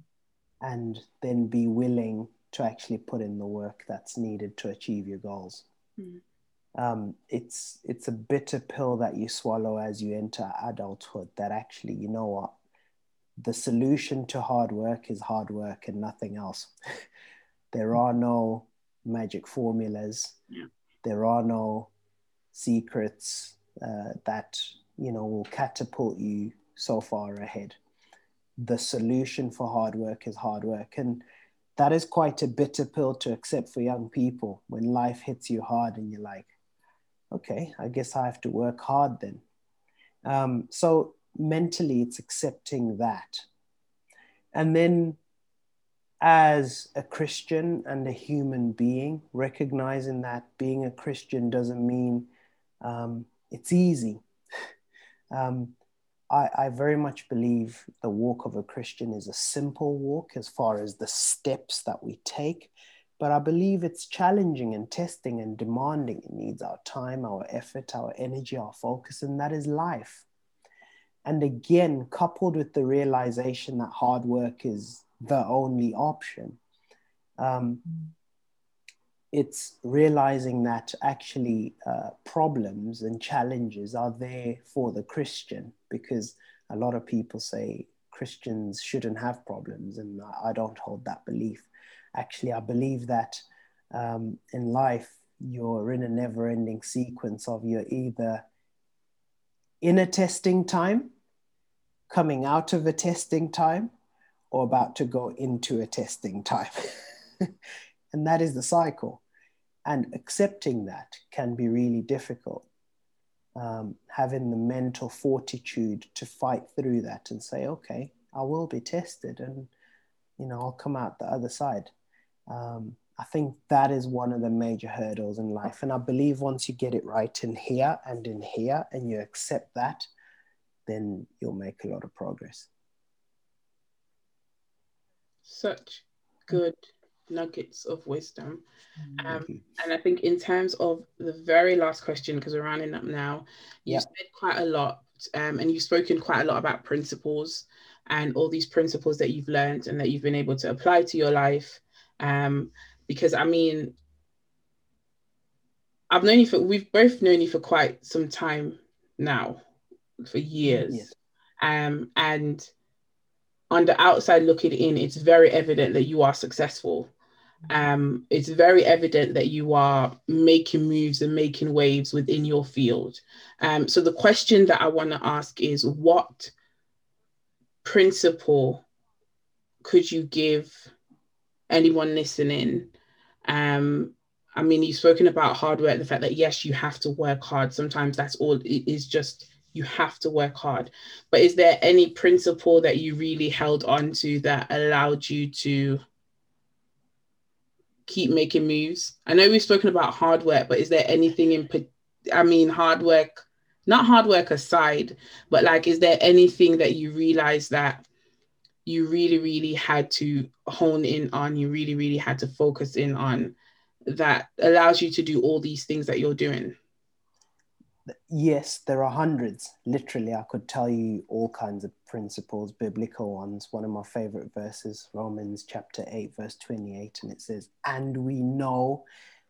and then be willing to actually put in the work that's needed to achieve your goals. Mm. Um, it's it's a bitter pill that you swallow as you enter adulthood that actually you know what the solution to hard work is hard work and nothing else. <laughs> there are no magic formulas. Yeah. There are no secrets uh, that you know will catapult you so far ahead. The solution for hard work is hard work, and that is quite a bitter pill to accept for young people when life hits you hard and you're like, okay, I guess I have to work hard then. Um, so mentally it's accepting that and then as a christian and a human being recognizing that being a christian doesn't mean um, it's easy um, I, I very much believe the walk of a christian is a simple walk as far as the steps that we take but I believe it's challenging and testing and demanding. It needs our time, our effort, our energy, our focus, and that is life. And again, coupled with the realization that hard work is the only option, um, it's realizing that actually uh, problems and challenges are there for the Christian because a lot of people say Christians shouldn't have problems, and I don't hold that belief. Actually, I believe that um, in life, you're in a never ending sequence of you're either in a testing time, coming out of a testing time, or about to go into a testing time. <laughs> and that is the cycle. And accepting that can be really difficult. Um, having the mental fortitude to fight through that and say, okay, I will be tested and, you know, I'll come out the other side. Um, I think that is one of the major hurdles in life. And I believe once you get it right in here and in here and you accept that, then you'll make a lot of progress. Such good nuggets of wisdom. Um, and I think in terms of the very last question, because we're rounding up now, you yep. said quite a lot, um, and you've spoken quite a lot about principles and all these principles that you've learned and that you've been able to apply to your life. Um, because I mean, I've known you for we've both known you for quite some time now, for years. Yes. Um, and on the outside looking in, it's very evident that you are successful. Um, it's very evident that you are making moves and making waves within your field. Um, so the question that I want to ask is what principle could you give anyone listening um, I mean, you've spoken about hard work, the fact that yes, you have to work hard. Sometimes that's all it is just you have to work hard. But is there any principle that you really held on to that allowed you to keep making moves? I know we've spoken about hard work, but is there anything in I mean hard work, not hard work aside, but like is there anything that you realize that you really, really had to hone in on, you really, really had to focus in on that allows you to do all these things that you're doing? Yes, there are hundreds. Literally, I could tell you all kinds of principles, biblical ones. One of my favorite verses, Romans chapter 8, verse 28, and it says, And we know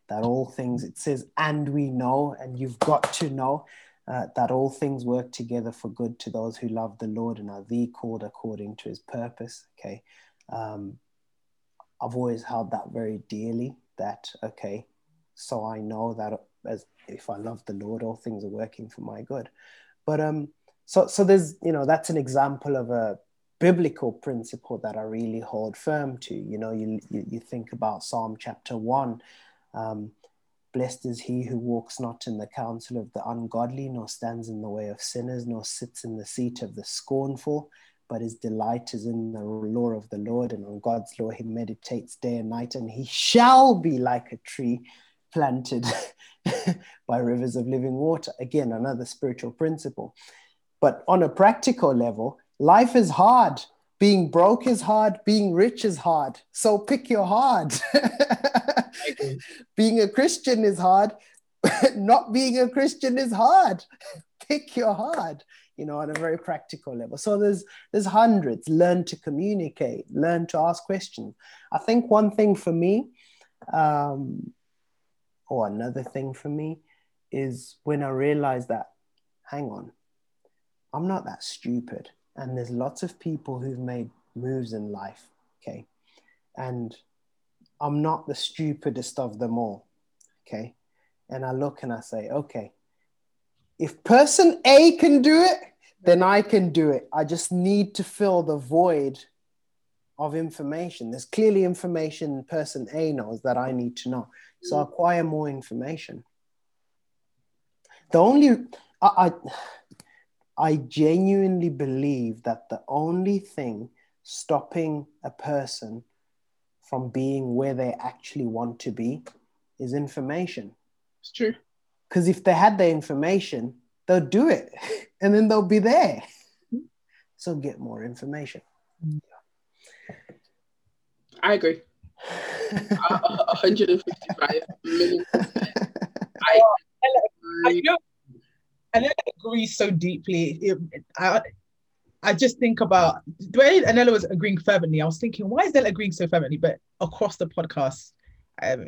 that all things, it says, And we know, and you've got to know uh, that all things work together for good to those who love the Lord and are the called according to his purpose. Okay. Um, I've always held that very dearly that, okay, so I know that as if I love the Lord, all things are working for my good. But um, so so there's you know that's an example of a biblical principle that I really hold firm to. You know, you you, you think about Psalm chapter one. Um, Blessed is he who walks not in the counsel of the ungodly, nor stands in the way of sinners, nor sits in the seat of the scornful, but his delight is in the law of the Lord, and on God's law he meditates day and night, and he shall be like a tree planted <laughs> by rivers of living water. Again, another spiritual principle. But on a practical level, life is hard. Being broke is hard, being rich is hard. So pick your hard. <laughs> being a Christian is hard. <laughs> Not being a Christian is hard. <laughs> Pick your hard, you know, on a very practical level. So there's there's hundreds. Learn to communicate, learn to ask questions. I think one thing for me, um, or another thing for me, is when I realized that, hang on, I'm not that stupid. And there's lots of people who've made moves in life. Okay. And I'm not the stupidest of them all. Okay. And I look and I say, okay, if person A can do it, then I can do it. I just need to fill the void of information. There's clearly information person A knows that I need to know. So I acquire more information. The only, I, I, I genuinely believe that the only thing stopping a person from being where they actually want to be is information. It's true. Because if they had the information, they'll do it <laughs> and then they'll be there. So get more information. I agree. 155 million. <laughs> I, I, know, I agree so deeply. It, I, I just think about the way Anela was agreeing fervently. I was thinking, why is Anela agreeing so fervently? But across the podcast, um,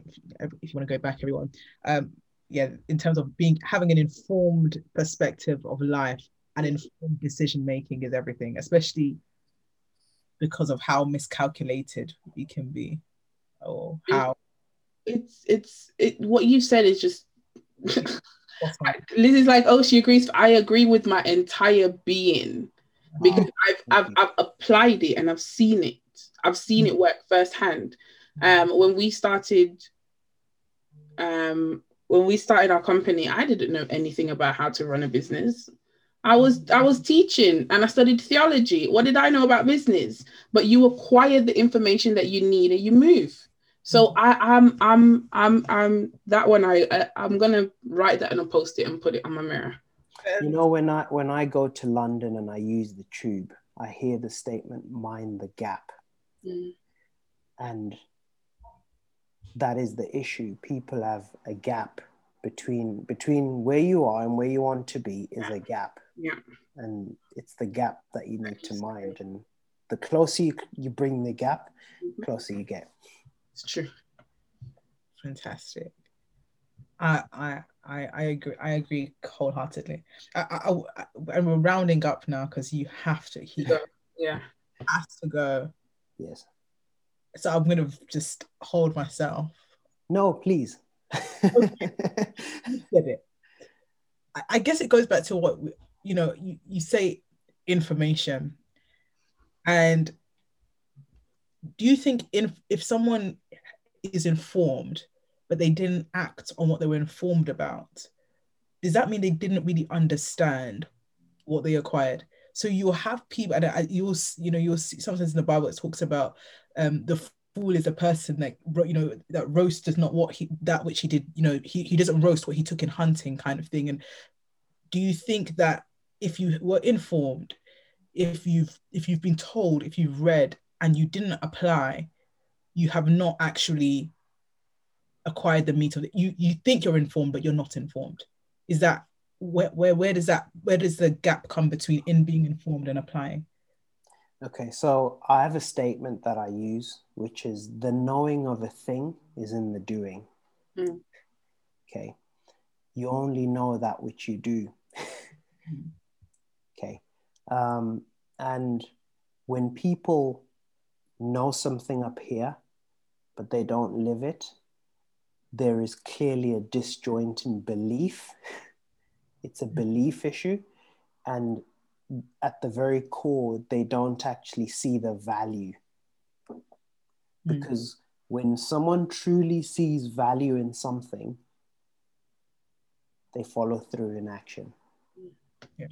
if you want to go back, everyone, um, yeah, in terms of being having an informed perspective of life and informed decision making is everything, especially because of how miscalculated we can be, or how it's it's it. What you said is just <laughs> Liz is like, oh, she agrees. I agree with my entire being because I've, I've, I've applied it and I've seen it. I've seen it work firsthand. Um, when we started, um, when we started our company, I didn't know anything about how to run a business. I was I was teaching and I studied theology. What did I know about business? But you acquire the information that you need and you move. So I, I'm I'm I'm I'm that one. I, I I'm gonna write that and I'll post it and put it on my mirror. You know, when I when I go to London and I use the tube, I hear the statement "mind the gap," mm. and that is the issue. People have a gap between between where you are and where you want to be is a gap. Yeah. And it's the gap that you need to mind. And the closer you, you bring the gap, mm-hmm. closer you get. It's true. Fantastic. I I I, I agree. I agree wholeheartedly. I, I, I, and we're rounding up now because you have to. He yeah has to go. Yes. So I'm gonna just hold myself. No, please. <laughs> it. I, I guess it goes back to what we, you know. You, you say information, and do you think in, if someone is informed but they didn't act on what they were informed about, does that mean they didn't really understand what they acquired? So you'll have people, and you'll you know you'll see sometimes in the Bible it talks about um, the fool is a person that you know that roast is not what he that which he did. You know he he doesn't roast what he took in hunting kind of thing. And do you think that if you were informed, if you've if you've been told, if you've read and you didn't apply, you have not actually acquired the meat of it. You you think you're informed, but you're not informed. Is that where where where does that where does the gap come between in being informed and applying? Okay, so I have a statement that I use, which is the knowing of a thing is in the doing. Mm. Okay, you only know that which you do. <laughs> Okay, um, and when people know something up here, but they don't live it, there is clearly a disjoint in belief. <laughs> It's a belief issue. And at the very core, they don't actually see the value. Hmm. Because mm. when someone truly sees value in something, they follow through in action. Yeah.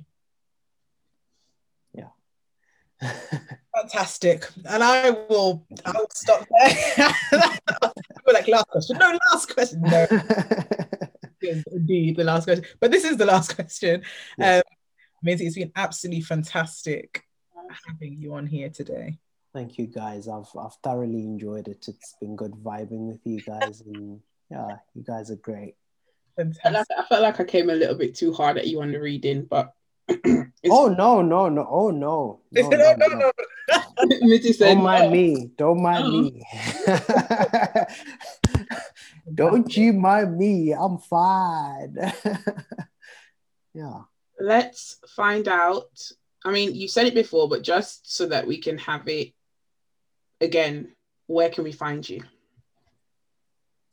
Fantastic. And I will I will stop there. <laughs> like last question. No, last question. No. <laughs> Indeed, the last question. But this is the last question. Yes. Um, Minty, it's been absolutely fantastic having you on here today. Thank you guys. I've I've thoroughly enjoyed it. It's been good vibing with you guys and yeah, you guys are great. Fantastic. I felt like I came a little bit too hard at you on the reading, but <clears throat> oh no, no, no, oh no. <laughs> No, no, no, no. no. Don't mind me. Don't mind me. Uh-huh. <laughs> Don't you mind me. I'm fine. <laughs> yeah. Let's find out. I mean, you said it before, but just so that we can have it again, where can we find you?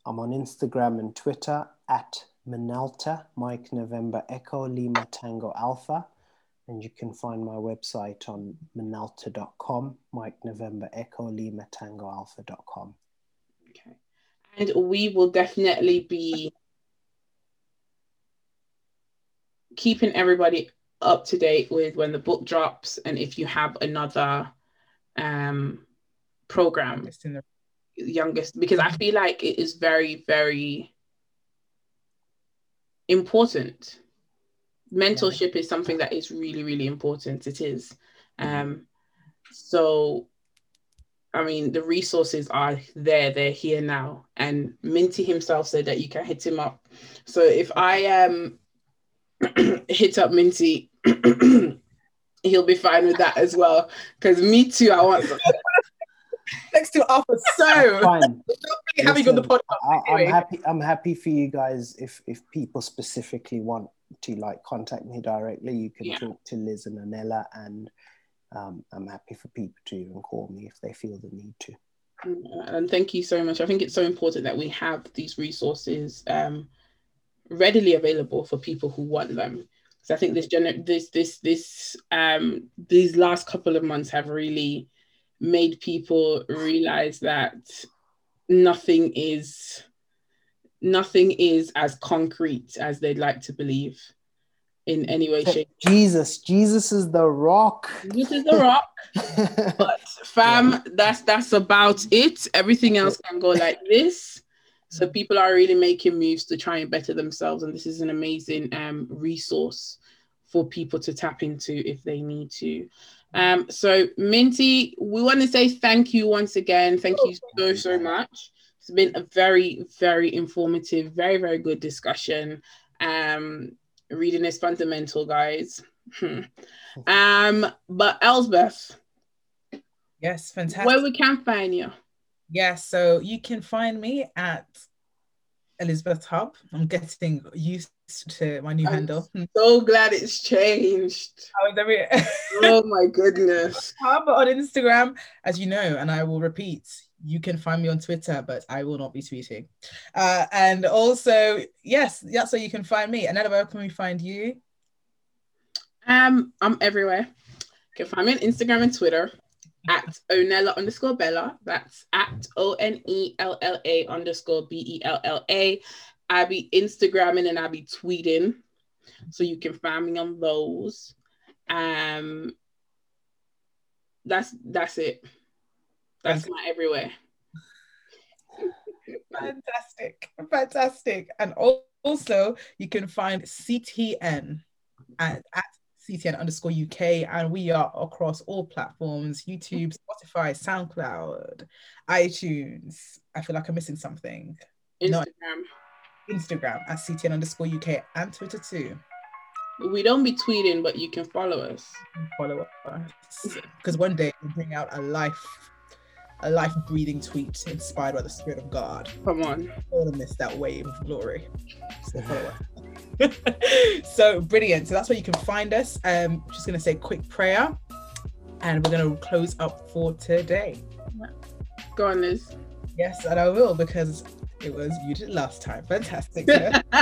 I'm on Instagram and Twitter at Mnelta, Mike November Echo Lima Tango Alpha. And you can find my website on mnelta.com, Mike November Echo Lima Tango Alpha.com. Okay. And we will definitely be keeping everybody up to date with when the book drops and if you have another um program youngest because I feel like it is very, very important. Mentorship is something that is really, really important. It is. Um, so, I mean, the resources are there, they're here now. And Minty himself said that you can hit him up. So if I um <clears throat> hit up Minty, <clears throat> he'll be fine with that as well. Because me too, I want <laughs> next to Alpha. So <laughs> fine. <laughs> having Listen, on the podcast. I, am happy. I'm happy for you guys. If if people specifically want to like contact me directly, you can yeah. talk to Liz and Onella, and um, I'm happy for people to even call me if they feel the need to. And thank you so much. I think it's so important that we have these resources um, readily available for people who want them. Because I think this gener- this this this um these last couple of months have really made people realize that nothing is nothing is as concrete as they'd like to believe in any way shape. Jesus, Jesus is the rock. this is the rock. <laughs> But fam that's that's about it. Everything else can go like this. So people are really making moves to try and better themselves and this is an amazing um resource for people to tap into if they need to um so minty we want to say thank you once again. Thank you so so much. It's been a very very informative very very good discussion. Um reading is fundamental guys. <laughs> Um but elsbeth Yes, fantastic. where we can find you? Yes, so you can find me at Elizabeth Hub. I'm getting used to my new I'm handle. so glad it's changed How is every <laughs> oh my goodness on Instagram, as you know, and I will repeat. You can find me on Twitter, but I will not be tweeting. Uh, and also, yes, that's where you can find me. Another where can we find you? um i'm everywhere you can find me on instagram and twitter at onella underscore bella that's at o-n-e-l-l-a underscore b-e-l-l-a i be instagramming and i be tweeting so you can find me on those um that's that's it that's my everywhere <laughs> Fantastic, fantastic. And also, you can find CTN at, at CTN underscore UK, and we are across all platforms YouTube, Spotify, SoundCloud, iTunes. I feel like I'm missing something. No. Instagram at CTN underscore UK and Twitter too. we don't be tweeting but you can follow us Follow us because one day we'll bring out a life, a life breathing tweet inspired by the Spirit of God. come on want to miss that wave of glory. So follow us. <laughs> so brilliant. So that's where you can find us. Um, just gonna say quick prayer, and we're gonna close up for today. go on liz Yes, and I will because it was you did last time. Fantastic. <laughs>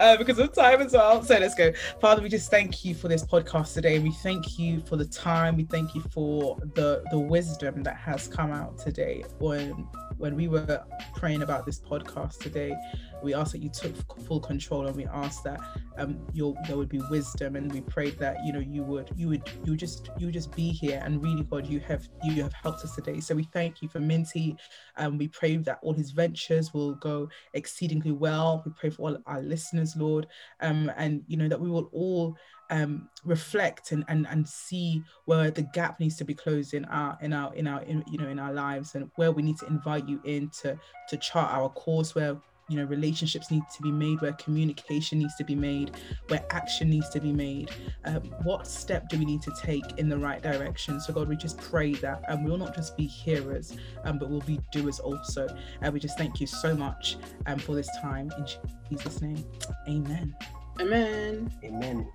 uh, because of time as well. So let's go. Father, we just thank you for this podcast today. We thank you for the time. We thank you for the the wisdom that has come out today when when we were praying about this podcast today. We asked that you took full control, and we asked that um there would be wisdom, and we prayed that you know you would you would you would just you would just be here, and really God, you have you have helped us today. So we thank you for Minty. Um, we pray that all his ventures will go exceedingly well. We pray for all our listeners, Lord, um, and you know that we will all um, reflect and, and and see where the gap needs to be closed in our in our in our in, you know in our lives and where we need to invite you in to to chart our course where you know relationships need to be made where communication needs to be made where action needs to be made. Um, what step do we need to take in the right direction? So god we just pray that and um, we will not just be hearers um, but we'll be doers also. And we just thank you so much um, for this time. In jesus name amen amen. Amen.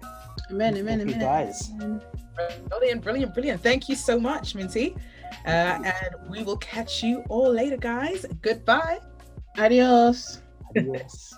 amen amen Thank you, amen. guys. brilliant brilliant brilliant. Thank you so much minty. Uh, and we will catch you all later guys. Goodbye. Adios. Adios.